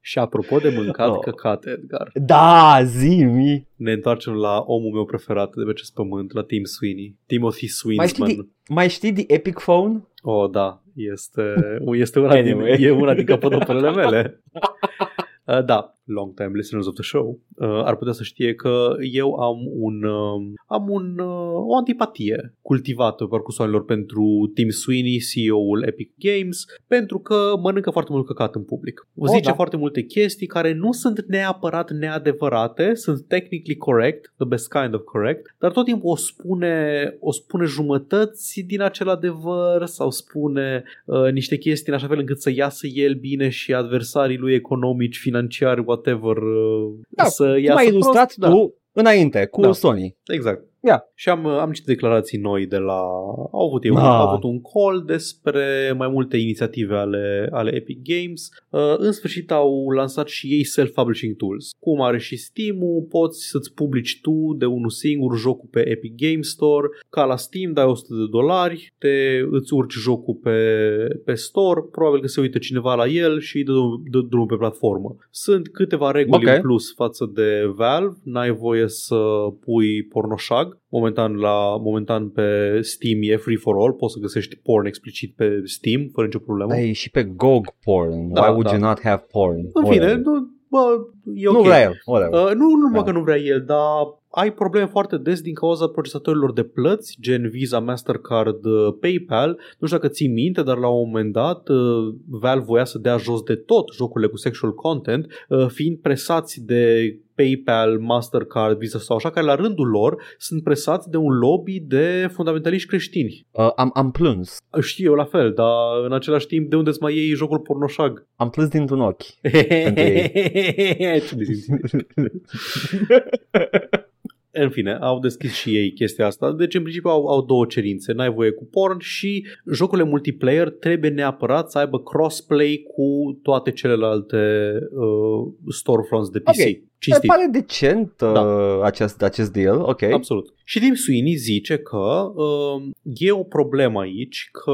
Și apropo de mâncat Oh. căcat, Edgar, da, zi-mi! ne întoarcem la omul meu preferat de pe acest pământ, la Tim Sweeney. Timothy Mai știi, Sweeney. de, mai știi de Epic Phone? Oh, da, este, este una, Anyway. din, e una din capodoperele mele. Uh, da, long time listeners of the show uh, ar putea să știe că eu am un uh, am un uh, o antipatie cultivată pe parcursul anilor pentru Tim Sweeney, CEO-ul Epic Games, pentru că mănâncă foarte mult căcat în public. Oh, Zice da. foarte multe chestii care nu sunt neapărat neadevărate, sunt technically correct, the best kind of correct, dar tot timpul o spune, o spune jumătăți din acel adevăr sau spune uh, niște chestii în așa fel încât să iasă el bine și adversarii lui economici, financiari, whatever, uh, Da, să Cum iasă ai ilustrat prost. tu înainte cu Da. Sony. Exact. Ia. Și am, am citit declarații noi de la... Au avut, eu, Ah. au avut un call despre mai multe inițiative ale, ale Epic Games. Uh, în sfârșit au lansat și ei self-publishing tools. Cum are și Steam-ul, poți să-ți publici tu de unul singur jocul pe Epic Games Store. Ca la Steam dai 100 de dolari, te, îți urci jocul pe, pe store, probabil că se uită cineva la el și îi dă, dă drumul pe platformă. Sunt câteva reguli Ok. în plus față de Valve, n-ai voie să pui pornoșag. Momentan, la, momentan pe Steam e free for all, poți să găsești porn explicit pe Steam, fără nicio problemă. Da, e și pe GOG porn. Da, Why would da. you not have porn? În fine, Whatever. nu, bă, e ok. Nu vrea el. Whatever. Uh, nu, nu numai Da. că nu vrea el, dar ai probleme foarte des din cauza procesatorilor de plăți, gen Visa, Mastercard, uh, PayPal. Nu știu dacă ții minte, dar la un moment dat uh, Valve voia să dea jos de tot jocurile cu sexual content, uh, fiind presați de PayPal, Mastercard, Visa sau așa, care la rândul lor sunt presați de un lobby de fundamentaliști creștini. Uh, am, am plâns. Știu eu la fel, dar în același timp de unde îți mai iei jocul pornoșag? Am plâns dintr-un ochi. Ce de simțit? În fine, au deschis și ei chestia asta. Deci, în principiu, au, au două cerințe. N-ai voie cu porn și jocurile multiplayer trebuie neapărat să aibă crossplay cu toate celelalte uh, storefronts de PC. Ok. Mi Cinstit. pare decent uh, Da. acest, acest deal, ok. Absolut. Și Tim Sweeney zice că uh, e o problemă aici, că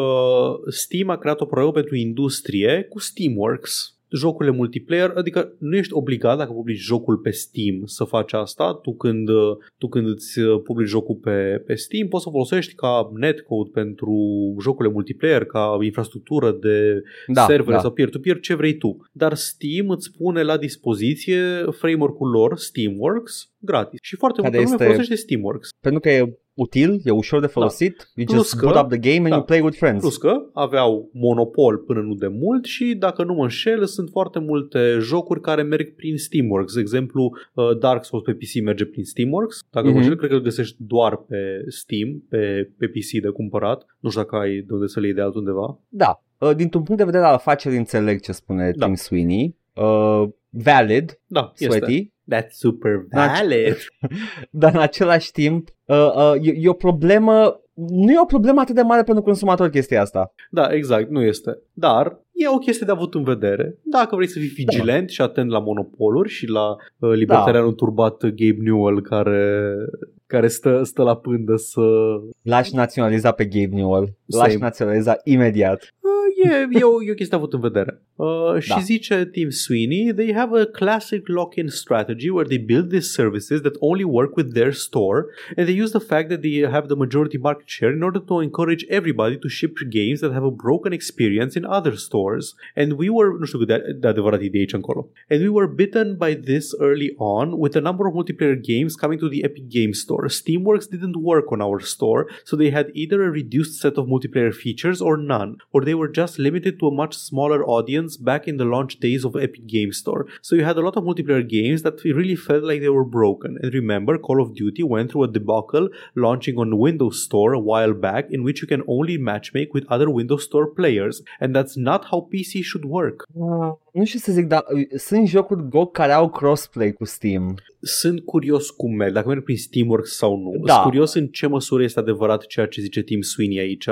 Steam a creat o problemă pentru industrie cu Steamworks jocurile multiplayer, adică nu ești obligat dacă publici jocul pe Steam să faci asta, tu când, uh, tu când îți uh, publici jocul pe, pe Steam poți să folosești ca netcode pentru jocurile multiplayer, ca infrastructură de da, servere da. sau peer-to-peer, ce vrei tu. Dar Steam îți pune la dispoziție framework-ul lor, Steamworks, gratis. Și foarte Care multă lume este- folosește Steamworks. Pentru că e util, e ușor de folosit, you Plus just că- boot up the game and da. you play with friends. Plus că aveau monopol până nu de mult și dacă nu mă înșel sunt foarte multe jocuri care merg prin Steamworks. De exemplu, uh, Dark Souls pe PC merge prin Steamworks. Dacă nu mă Mhm. înșel, cred că îl găsești doar pe Steam, pe, pe PC de cumpărat. Nu știu dacă ai de unde să le iei de altundeva. Da. Uh, dintr-un punct de vedere al afacerii înțeleg ce spune Da. Tim Sweeney. Uh, valid, Da, este. Sweaty, That's super Da, valid. dar în același timp uh, uh, e, e o problemă nu e o problemă atât de mare pentru consumator chestia asta. Da, exact, nu este. Dar e o chestie de avut în vedere. Dacă vrei să fii vigilent și atent la monopoluri și la uh, libertarianul turbat Gabe Newell care, care stă, stă la pândă să... L-aș naționaliza pe Gabe Newell. L-aș Same. naționaliza imediat. Uh, e, e, o, e o chestie avut în vedere. Uh, și Da. zice Tim Sweeney, they have a classic lock-in strategy where they build these services that only work with their store and they use the fact that they have the majority market share in order to encourage everybody to ship games that have a broken experience in other stores. And we were, nu știu cât de, de adevărat e de aici încolo. And we were bitten by this early on with a number of multiplayer games coming to the Epic Game Store. Steamworks didn't work on our store, so they had either a reduced set of multiplayer features or none, or they were just limited to a much smaller audience back in the launch days of Epic Game Store. So you had a lot of multiplayer games that really felt like they were broken. And remember, Call of Duty went through a debacle launching on Windows Store a while back in which you can only matchmake with other Windows Store players, and that's not how PC should work. Nu știu să zic, dar uh, sunt jocuri GOG care au crossplay cu Steam. Sunt curios cum merg, dacă merg prin Steamworks sau nu. Da. Sunt curios în ce măsură este adevărat ceea ce zice Tim Sweeney aici,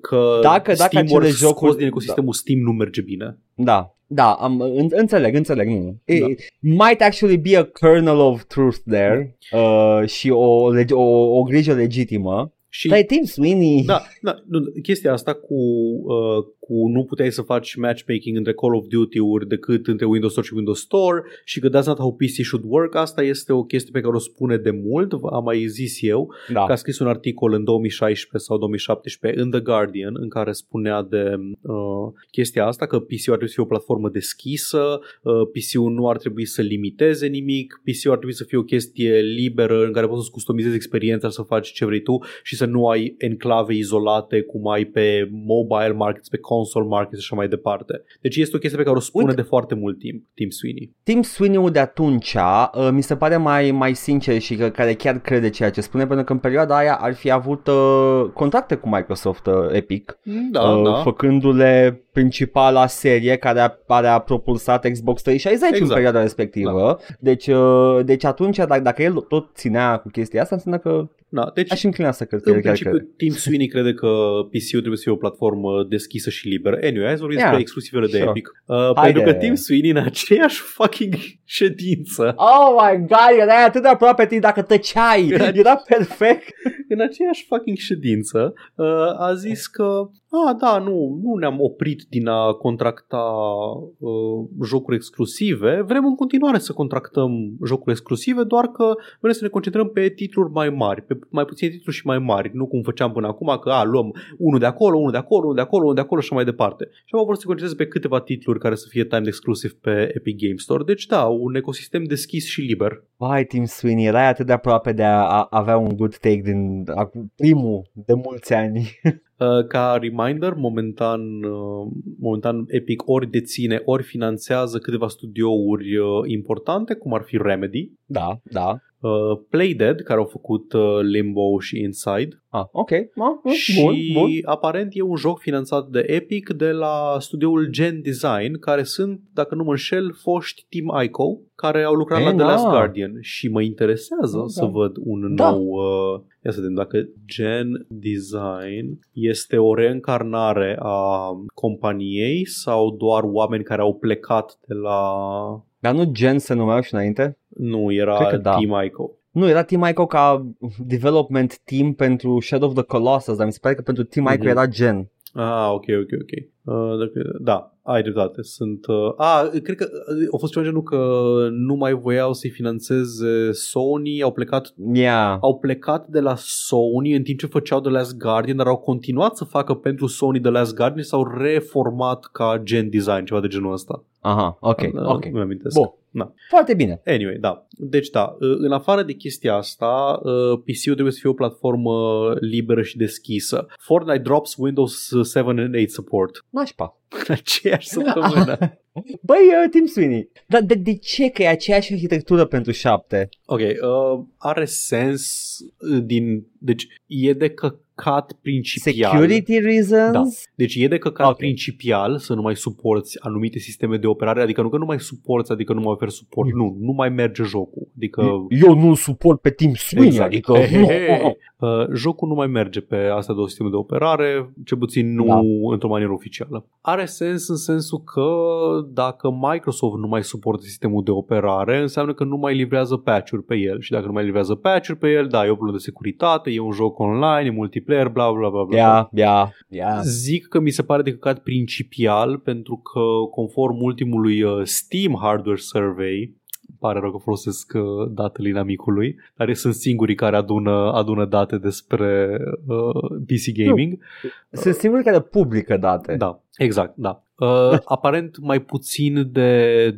că Dacă- dacă Steamworks acele jocuri- scos din ecosistemul Steam nu merge bine. Da, da, am, în, înțeleg, înțeleg, nu. Da. It might actually be a kernel of truth there uh, și o, legi- o, o grijă legitimă. Și Dar e Tim Sweeney. Da, da, nu, chestia asta cu, uh, cu nu puteai să faci matchmaking între Call of Duty-uri decât între Windows Store și Windows Store și că that's not how PC should work, asta este o chestie pe care o spune de mult, am mai zis eu, da. că a scris un articol în 2016 sau 2017 în The Guardian în care spunea de uh, chestia asta, că PC-ul ar trebui să fie o platformă deschisă, uh, PC-ul nu ar trebui să limiteze nimic, PC-ul ar trebui să fie o chestie liberă în care poți să-ți customizezi experiența, să faci ce vrei tu și să nu ai enclave izolate cum ai pe mobile markets, pe console markets și așa mai departe. Deci este o chestie pe care o spune Uite. de foarte mult timp Tim Sweeney. Tim Sweeney-ul de atunci uh, mi se pare mai, mai sincer și că, care chiar crede ceea ce spune, pentru că în perioada aia ar fi avut uh, contracte cu Microsoft uh, Epic, Da, uh, da. făcându-le principala serie care a, care a propulsat Xbox 360 în Exact. perioada respectivă. Deci, uh, deci atunci, dacă, dacă el tot ținea cu chestia asta, înseamnă că da. Deci, aș înclina să cred că În el chiar principiu, crede. Tim Sweeney crede că PC-ul trebuie să fie o platformă deschisă și liberă. Anyway, hai să vorbim Yeah, despre exclusivele de sure. Epic. Uh, Haide. pentru că Tim Sweeney în aceeași fucking ședință, Oh my god, erai atât de aproape tine dacă tăceai, era perfect. În aceeași fucking ședință, uh, a zis că Ah, da, nu, nu ne-am oprit din a contracta uh, jocuri exclusive. Vrem în continuare să contractăm jocuri exclusive, doar că vrem să ne concentrăm pe titluri mai mari, pe mai puține titluri și mai mari, nu cum făceam până acum, că a, luăm unul de acolo, unul de acolo, unul de acolo, unul de acolo și mai departe. Și am vrut să se concentreze pe câteva titluri care să fie timed exclusiv pe Epic Game Store. Deci da, un ecosistem deschis și liber. Vai, Tim Sweeney, erai atât de aproape de a, a avea un good take din a, primul de mulți ani. Uh, ca reminder, momentan, uh, momentan Epic ori deține, ori finanțează câteva studiouri uh, importante, cum ar fi Remedy, da, da. Uh, Playdead, care au făcut uh, Limbo și Inside, Ah, ok. Ah, și bun, bun. aparent e un joc finanțat de Epic de la studioul Gen Design, care sunt, dacă nu mă înșel, foști Team Ico, care au lucrat E, la The Last da. Guardian și mă interesează Da, să da. văd un Da. nou... Uh, ia să vedem dacă Gen Design este o reîncarnare a companiei sau doar oameni care au plecat de la... Dar nu Gen se numeau și înainte? Nu, era Cred că da. Team Ico. Nu, era Team Ico ca development team pentru Shadow of the Colossus, dar mi se pare că pentru Team Ico Mhm. era Gen. Ah, ok, ok, ok. Uh, dacă, da, ai dreptate. Sunt. Uh, a, cred că uh, a fost ceva genul că nu mai voiau să-i finanțeze Sony, au plecat Yeah. au plecat de la Sony în timp ce făceau The Last Guardian, dar au continuat să facă pentru Sony The Last Guardian și s-au reformat ca gen design, ceva de genul ăsta. Aha, ok, Uh, ok. Nu amintesc. Bun. Da. Foarte bine. Anyway, da. Deci da, uh, în afară de chestia asta, uh, PC-ul trebuie să fie o platformă liberă și deschisă. Fortnite drops Windows 7 and 8 support Nașpa. în aceeași săptămână. Băi, uh, Tim Sweeney, dar de, de ce că e aceeași arhitectură pentru șapte? Ok, uh, are sens uh, din... Deci e de căcat principial. Security reasons? Da. Deci e de căcat Ok. okay. principial să nu mai suporți anumite sisteme de operare, adică nu că nu mai suporți, adică nu mai oferi suport, nu, nu mai merge jocul. Adică Eu nu suport pe Tim Sweeney, Exact. adică... He, he, he. Uh, jocul nu mai merge pe astea două sisteme de operare, ce puțin nu Da. într-o manieră oficială. Are sens în sensul că dacă Microsoft nu mai suportă sistemul de operare, înseamnă că nu mai livrează patch-uri pe el și dacă nu mai livrează patch-uri pe el, da, e o problemă de securitate, e un joc online, e multiplayer, bla bla bla bla. Ia, ia, ia. Zic că mi se pare de căcat principial pentru că conform ultimului uh, Steam Hardware Survey îmi pare rău că folosesc uh, datele inamicului, dar sunt singurii care adună, adună date despre uh, PC Gaming. Sunt singurii care publică date. Da, exact, da. Uh, aparent mai puțin de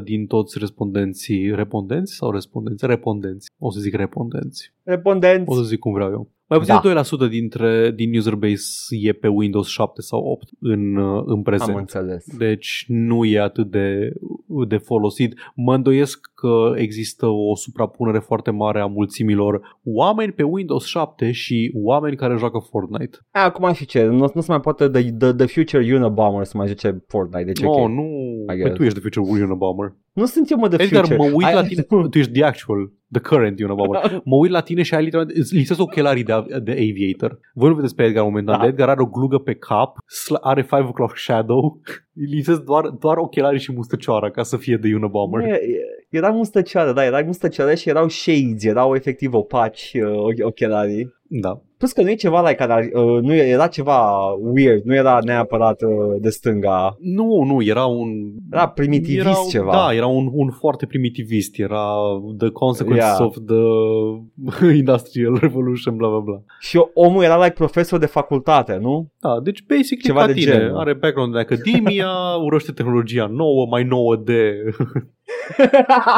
2% din toți respondenții, respondenți sau respondenți? Respondenți. O să zic respondenți. Respondenți. O să zic cum vreau eu. Mai puțin Da. de 2% dintre, din user base e pe Windows 7 sau 8 în, uh, în Am prezent. înțeles. Deci nu e atât de, de folosit. Mă îndoiesc că există o suprapunere foarte mare a mulțimilor oameni pe Windows 7 și oameni care joacă Fortnite. A, Acum și ce? Nu, nu se mai poate the, the, the Future Unabomber să mai zice Fortnite. Deci, No, ok. nu. I Păi guess. tu ești de Future Unabomber. Nu sunt eu, mă, The Edgar, Future. mă uit I- la tine. Tu ești the actual, the current Unabomber. Mă uit la tine și ai literalmente, îți lipsesc ochelarii de, de Aviator. Voi nu vedeți pe Edgar momentan. Da. Edgar are o glugă pe cap, sl- are 5 o'clock shadow, îi lipsesc doar, doar ochelarii și mustăcioara ca să fie de Unabomber. Nu, e- e- Era mustăcioară, da, era mustăcioară și erau shades, erau efectiv opaci uh, och- ochelarii. Da. Plus că nu e ceva like, care, ar- uh, nu e- era ceva weird, nu era neapărat uh, de stânga, Nu, nu, era un... era primitivist era, ceva. Da, era un, un foarte primitivist. Era the consequences Yeah. of the industrial revolution, bla bla bla. Și omul era like profesor de facultate, nu? Da, deci basic Ceva ca de tine. genul. Are background în academia, urăște tehnologia nouă, mai nouă de...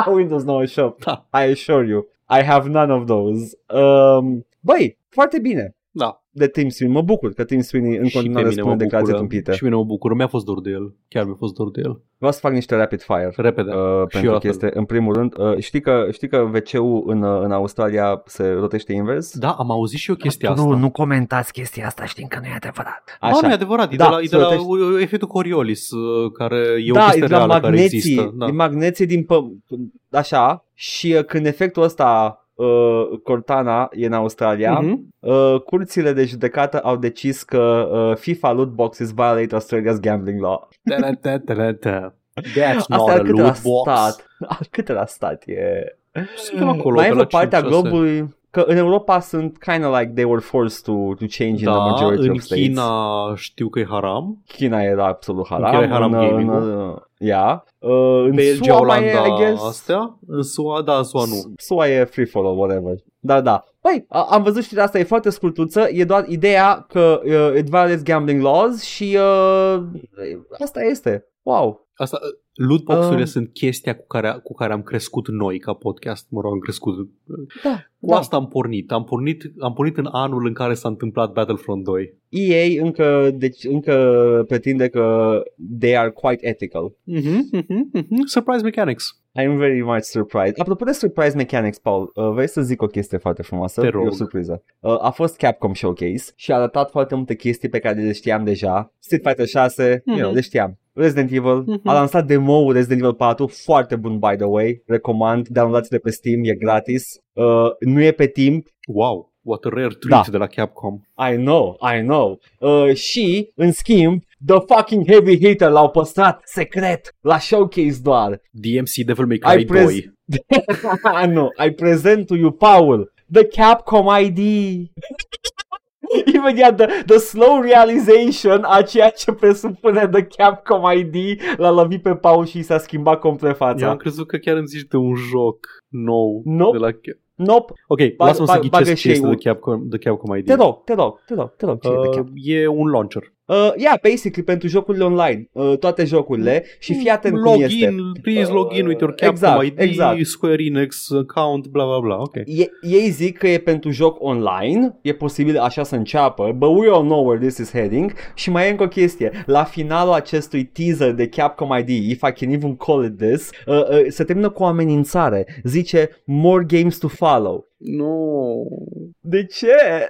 Windows 98, Da. I assure you. I have none of those. Um, băi, foarte bine Da, de Tim Sweeney. Mă bucur că Tim Sweeney în și pe continuare mine mă spune declarații bucură. tâmpite. Și pe mine mă bucură. Mi-a fost dor de el. Chiar mi-a fost dor de el. Vreau să fac niște rapid fire. Repede. Uh, Și eu pentru la că fel. este, în primul rând, uh, știi că, știi că WC-ul în, uh, în Australia se rotește invers? Da, am auzit și eu chestia asta. Nu, nu comentați chestia asta, știm că nu e adevărat. Ba, nu e adevărat, e Da, de la, e de se la rotește- efectul Coriolis, uh, care e o da, chestie e de la reală care magneții, există. Da. din magneții din pă- așa, și uh, când efectul ăsta uh, Cortana e în Australia, Mhm. uh, curțile de judecată au decis că uh, FIFA loot boxes violate Australia's gambling law. Da-da-da-da-da. That's not Asta a al câtelea loot box. stat. Al câtelea stat e... Suntem acolo Mai pe e la o parte a 5-6. globului că în Europa sunt kind of like they were forced to, to change in the Da, majority în of states. China știu că e haram. China era absolut haram. China e haram în, gaming-ul. în, yeah. uh, în Belgia, SUA mai e, I Olanda, guess, astea. În SUA, da, în SUA nu. SUA e free for all, whatever. Da, da. Păi, a- am văzut știrea asta, e foarte scurtuță, e doar ideea că uh, it violates gambling laws și uh, asta este. Wow. Asta, lootbox-urile Um. sunt chestia cu care, cu care am crescut noi ca podcast. Mă rog, am crescut. Da, Cu da. asta am pornit. Am pornit. am pornit în anul în care s-a întâmplat Battlefront 2. EA încă, deci, încă pretinde că they are quite ethical. Mm-hmm, mm-hmm, mm-hmm. Surprise mechanics. I'm very much surprised. Apropo de surprise mechanics, Paul, uh, vrei să zic o chestie foarte frumoasă? Te E rog. o surpriză. Uh, a fost Capcom Showcase și a arătat foarte multe chestii pe care le știam deja. Street Fighter 6, you know, Mhm. le știam. Resident Evil, Mhm. a lansat demo Resident Evil 4, foarte bun by the way, recomand, downloadați-le pe Steam, e gratis. Uh, nu e pe timp, Wow, what a rare treat Da. de la Capcom. I know, I know. Uh, și, în schimb, The fucking Heavy Hitter l-au păstrat secret la showcase doar. DMC Devil May Cry I press- 2. nu, I present to you, Paul, the Capcom ID. Imediat, the, the slow realization a ceea ce presupune the Capcom ID l-a lovit pe Paul și i s-a schimbat complet Eu fața. am crezut că chiar îmi zici de un joc nou. Nope. De la... Nope, Ok, Bag- lasă-mă să bag- bagă ghicesc și ce este eu- de Capcom, de Capcom ID. te rog, te rog, te rog, te rog, te rog, ce e the Uh, Capcom? e un launcher. Uh, yeah, basically, pentru jocurile online, uh, toate jocurile și fii atent cum login, este. please Uh, log in with your Capcom exact, ID, exact. Square Enix account, bla bla bla. Ok. E, ei zic că e pentru joc online, e posibil așa să înceapă, but we all know where this is heading și mai e încă o chestie, la finalul acestui teaser de Capcom ID, if I can even call it this, uh, uh, se termină cu o amenințare, zice more games to follow. Nu. De ce?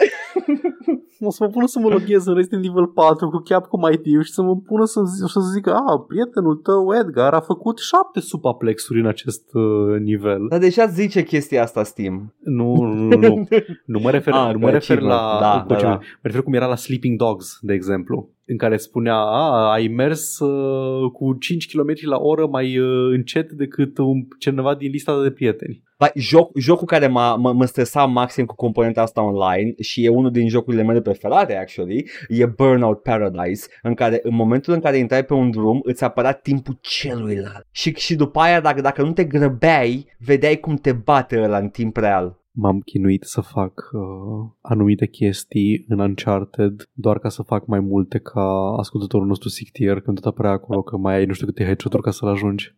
O să mă pună să mă loghez în Resident Evil 4 cu Capcom ID și să mă pună să, zi- să zic, a, prietenul tău Edgar a făcut șapte supaplexuri în acest uh, nivel. Dar deja zice chestia asta Steam. Nu, nu, nu, nu. Nu mă refer, Ah, nu că mă refer achievement. la... Da, cu da, ce- da. Mă refer cum era la Sleeping Dogs, de exemplu, în care spunea, a, ai mers uh, cu 5 km la oră mai uh, încet decât un, cineva din lista de prieteni. Ba, joc, jocul care m-a, mă, mă stresa maxim cu componenta asta online și e unul din jocurile mele preferate, actually, e Burnout Paradise, în care în momentul în care intrai pe un drum, îți apărea timpul celuilalt. Și, și după aia, dacă, dacă nu te grăbeai, vedeai cum te bate ăla în timp real. M-am chinuit să fac uh, anumite chestii în Uncharted doar ca să fac mai multe ca ascultătorul nostru Sictier când tot apărea acolo că mai ai nu știu câte headshot-uri ca să-l ajungi.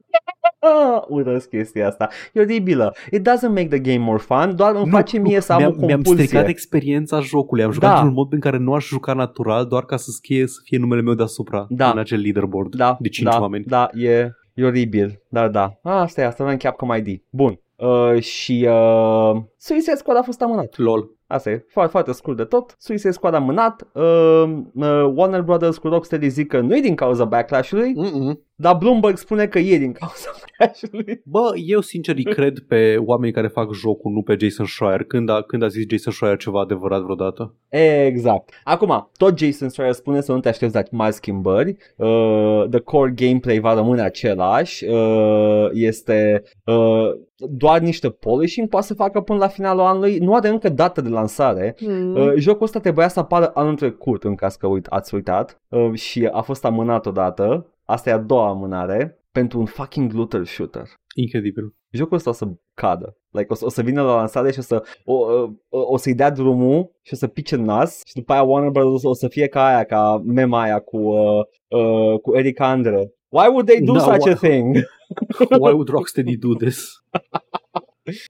Ah, urăsc chestia asta. E oribilă. It doesn't make the game more fun, doar îmi face mie să am mi-am, o mi-am compulsie. stricat experiența jocului. Am jucat Da. într-un mod în care nu aș juca natural doar ca să fie, să fie numele meu deasupra Da. în acel leaderboard da, de 5 da, oameni. Da, e, e oribil. Da, da. Ah, asta e, asta avem Capcom ID. Bun. Uh, și uh, Suicide Squad a fost amânat. LOL. Asta e, foarte, foarte scurt de tot. Suicide Squad a amânat. Uh, uh, Warner Brothers cu Rocksteady zic că nu e din cauza backlash-ului, Mm-mm. Dar Bloomberg spune că e din cauza backlash-ului. Bă, eu sincer îi cred pe oamenii care fac jocul, nu pe Jason Schreier. Când a, când a zis Jason Schreier ceva adevărat vreodată? Exact. Acum, tot Jason Schreier spune să nu te aștepți la mari schimbări. Uh, the core gameplay va rămâne același. Uh, este uh, doar niște polishing poate să facă până la finalul anului. Nu are încă dată de lansare. Mm. Uh, jocul ăsta trebuia să apară anul trecut, în caz că uit, ați uitat, uh, și a fost amânat odată. Asta e a doua amânare pentru un fucking looter shooter. Incredibil. Jocul ăsta o să cadă. Like, o, să, o să vină la lansare și o, să, o, o, o să-i dea drumul și o să pice în nas și după aia Warner Bros. o să, o să fie ca aia, ca mema aia cu, uh, uh, cu Eric Andre. Why would they do Da, such a wha- thing? Why would Rocksteady do this?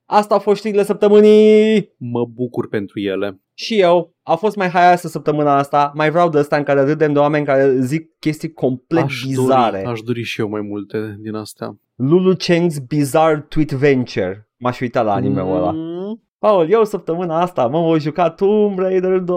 Asta au fost știrile săptămânii Mă bucur pentru ele. Și eu. A fost mai haioasă săptămâna asta. Mai vreau de ăsta în care râdem de oameni care zic chestii complet Aș bizare. dori, aș dori și eu mai multe din astea. Lulu Cheng's Bizarre Tweet Venture. M-aș uita la anime-ul ăla. Mm. Paul, eu săptămâna asta mă voi juca Tomb Raider 2.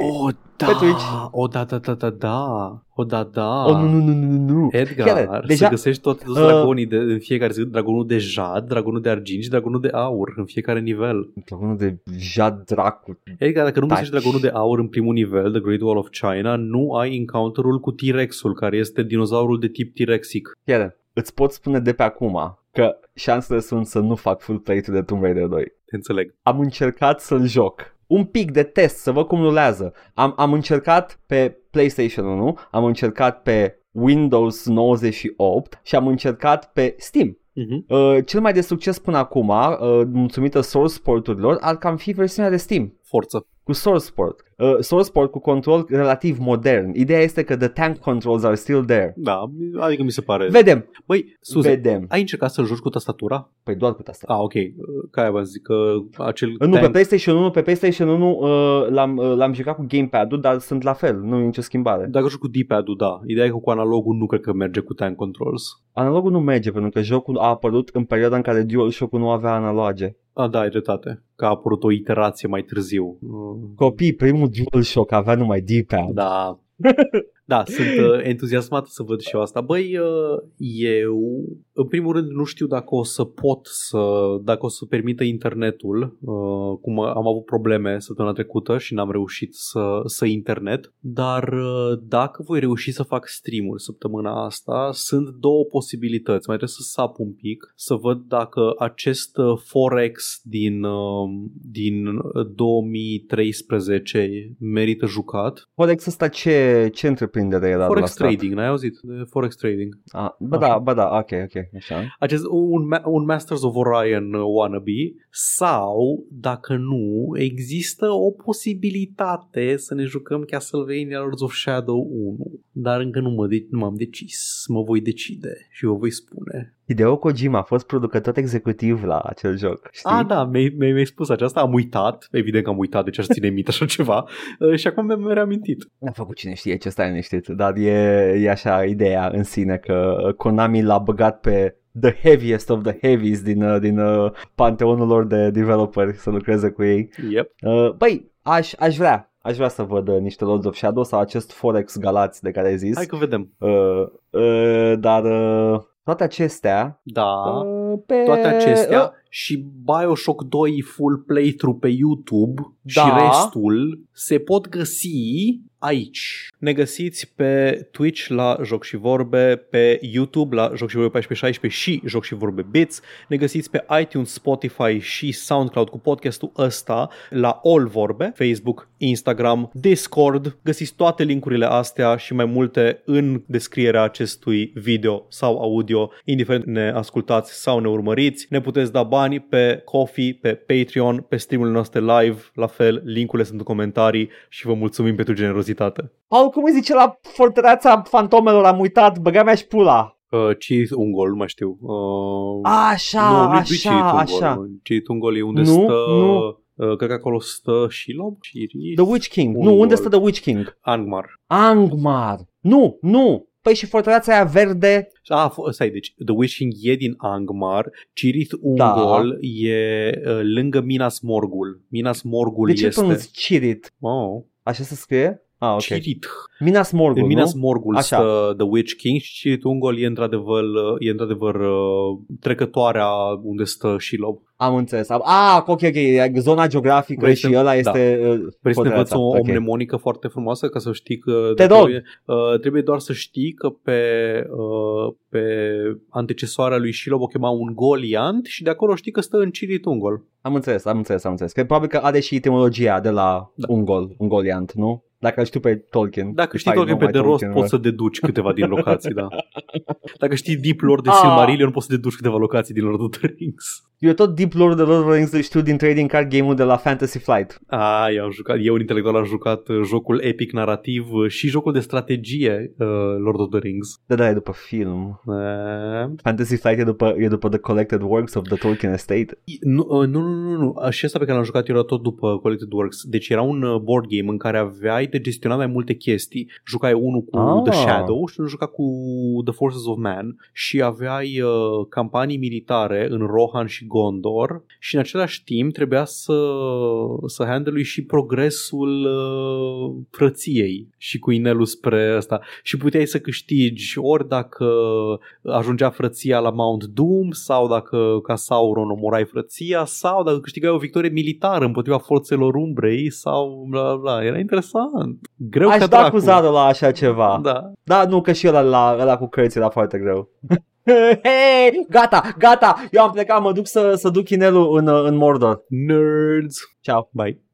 Oh, Da, pe Twitch. o da, da, da, da, da. O da, da. Oh, nu, nu, nu, nu, nu. Edgar, Chiar, să deja- găsești toți toți Uh, dragonii de, în fiecare zi, dragonul de jad, dragonul de argint și dragonul de aur în fiecare nivel. Dragonul de jad dracu. Edgar, dacă nu Taci. găsești dragonul de aur în primul nivel, The Great Wall of China, nu ai encounter-ul cu T-Rex-ul, care este dinozaurul de tip T-Rexic. Chiar, îți pot spune de pe acum că șansele sunt să nu fac full play-ul de Tomb Raider 2. Te înțeleg. Am încercat să-l joc. Un pic de test, să văd cum rulează. Am, am încercat pe PlayStation 1, am încercat pe Windows 98 și am încercat pe Steam. Uh-huh. Uh, cel mai de succes până acum, uh, mulțumită source porturilor, ar cam fi versiunea de Steam. Forță. Cu source port. Uh, source port cu control relativ modern. Ideea este că the tank controls are still there. Da, adică mi se pare. Vedem, Băi, Suze, vedem. ai încercat să-l joci cu tastatura? Păi doar cu asta. Ah, ok. Ca aia vă zic că acel Nu, pe tank- PlayStation 1, pe PlayStation 1 uh, l-am, uh, l-am jucat cu gamepad-ul, dar sunt la fel, nu e nicio schimbare. Dacă joci cu D-pad-ul, da. Ideea e că cu analogul nu cred că merge cu tank controls. Analogul nu merge pentru că jocul a apărut în perioada în care DualShock-ul nu avea analoge. Ah, da, ai dreptate. Că a apărut o iterație mai târziu. Mm, Copii, primul DualShock avea numai D-pad. Da. Da, sunt uh, entuziasmat să văd și eu asta. Băi, uh, eu, în primul rând, nu știu dacă o să pot să, dacă o să permită internetul, uh, cum am avut probleme săptămâna trecută și n-am reușit să, să internet, dar uh, dacă voi reuși să fac stream-uri săptămâna asta, sunt două posibilități. Mai trebuie să sap un pic, să văd dacă acest uh, Forex din, uh, din uh, 2013 merită jucat Forex ăsta ce, ce întreprindere era de la Forex stat? trading, n-ai auzit de Forex trading? Ah, bă Așa. da, bă da, ok, ok, așa. Acest, un, ma- un Masters of Orion uh, wannabe sau, dacă nu, există o posibilitate să ne jucăm Castlevania Lords of Shadow 1, dar încă nu, mă de- nu m-am decis, mă voi decide și vă voi spune. Hideo Kojima a fost producător executiv la acel joc, știi? Ah, da, mi-ai, mi-ai mi-ai spus aceasta, am uitat, evident că am uitat, deci aș ține minte așa ceva uh, și acum mi-am reamintit. N-a făcut cine știe ce stai liniștit, dar e, e așa ideea în sine că uh, Konami l-a băgat pe the heaviest of the heavies din, uh, din uh, panteonul lor de developeri să lucreze cu ei. Yep. Uh, băi, aș, aș vrea, aș vrea să văd uh, niște Lords of Shadow sau acest Forex Galați de care ai zis. Hai că vedem. Uh, uh, dar uh, toate acestea Da. uh, pe... toate acestea uh, și Bioshock 2 full playthrough pe YouTube Da. și restul se pot găsi aici. Ne găsiți pe Twitch la Joc și Vorbe, pe YouTube la Joc și Vorbe 1416 și Joc și Vorbe Bits. Ne găsiți pe iTunes, Spotify și SoundCloud cu podcastul ăsta la All Vorbe, Facebook, Instagram, Discord. Găsiți toate linkurile astea și mai multe în descrierea acestui video sau audio, indiferent ne ascultați sau ne urmăriți. Ne puteți da bani pe Coffee, pe Patreon, pe streamurile noastre live, la fel, linkurile sunt în comentarii și vă mulțumim pentru generozitate. Paul, cum îi zice la fortăreața fantomelor? Am uitat, băga mea și pula. Uh, Cheat Ungol, nu mai știu. Uh, Așa, nu, nu așa, Cheat așa. Ungol. Cheat Ungol e unde Nu, stă... nu. Uh, cred că acolo stă Shilob, Shiris, The Witch King. Ungol. Nu, unde stă The Witch King? Angmar. Angmar. Nu, nu. Păi și fortăreața aia verde? Ah, f- stai, deci The Wishing e din Angmar, Cirith Da. Ungol e uh, lângă Minas Morgul. Minas Morgul De ce este... pronunți Cirit? Oh, Așa se scrie? Ah, ok. Cirith. Minas Morgul, În Minas nu? Morgul Așa. stă The Witch King și Cirith Ungol e într-adevăr, e într-adevăr uh, trecătoarea unde stă Shilob. Am înțeles. Am- Ah, ok, ok. e Zona geografică Vrei și să- ăla da. este uh, Vrei să ne învăț fortăreața. o, Ok. o mnemonică foarte frumoasă ca să știi că... Te dacă rog. e- Uh, trebuie doar să știi că pe, uh, pe antecesoarea lui Shilob o chema un Goliant și de acolo știi că stă în Cirith Ungol. Am înțeles, am înțeles, am înțeles. Că probabil că are și etimologia de la Da. Ungol, Ungoliant, nu? Dacă îl știu pe Tolkien. Dacă știi Hai, Tolkien nu pe mai de rost, Tolkien, poți să deduci câteva din locații, da. Dacă știi Deep Lore de Ah. Silmarillion, poți să deduci câteva locații din Lord of the Rings. Eu tot Deep Lord of the Lord of the Rings îl știu din trading card game-ul de la Fantasy Flight. Ah, eu am jucat, eu un intelectual am jucat uh, jocul epic narrativ uh, și jocul de strategie uh, Lord of the Rings. Da, da, e după film. Uh, Fantasy Flight e după, e după The Collected Works of the Tolkien Estate. nu, uh, nu, nu, nu, nu. Și ăsta pe care l-am jucat eu era tot după Collected Works. Deci era un uh, board game în care aveai de gestionat mai multe chestii. Jucai unul cu Ah. The Shadow și unul juca cu The Forces of Man și aveai uh, campanii militare în Rohan și și Gondor și în același timp trebuia să, să handle și progresul uh, frăției și cu inelul spre ăsta și puteai să câștigi ori dacă ajungea frăția la Mount Doom sau dacă ca Sauron omorai frăția sau dacă câștigai o victorie militară împotriva forțelor umbrei sau bla bla. Era interesant. Greu Aș ca da dracu. cu Zaro la așa ceva. Da. Da, nu, că și ăla, la, ăla cu cărți era foarte greu. Hei, gata, gata, eu am plecat, mă duc să, să duc inelul în, în Mordor. Nerds. Ciao. Bye.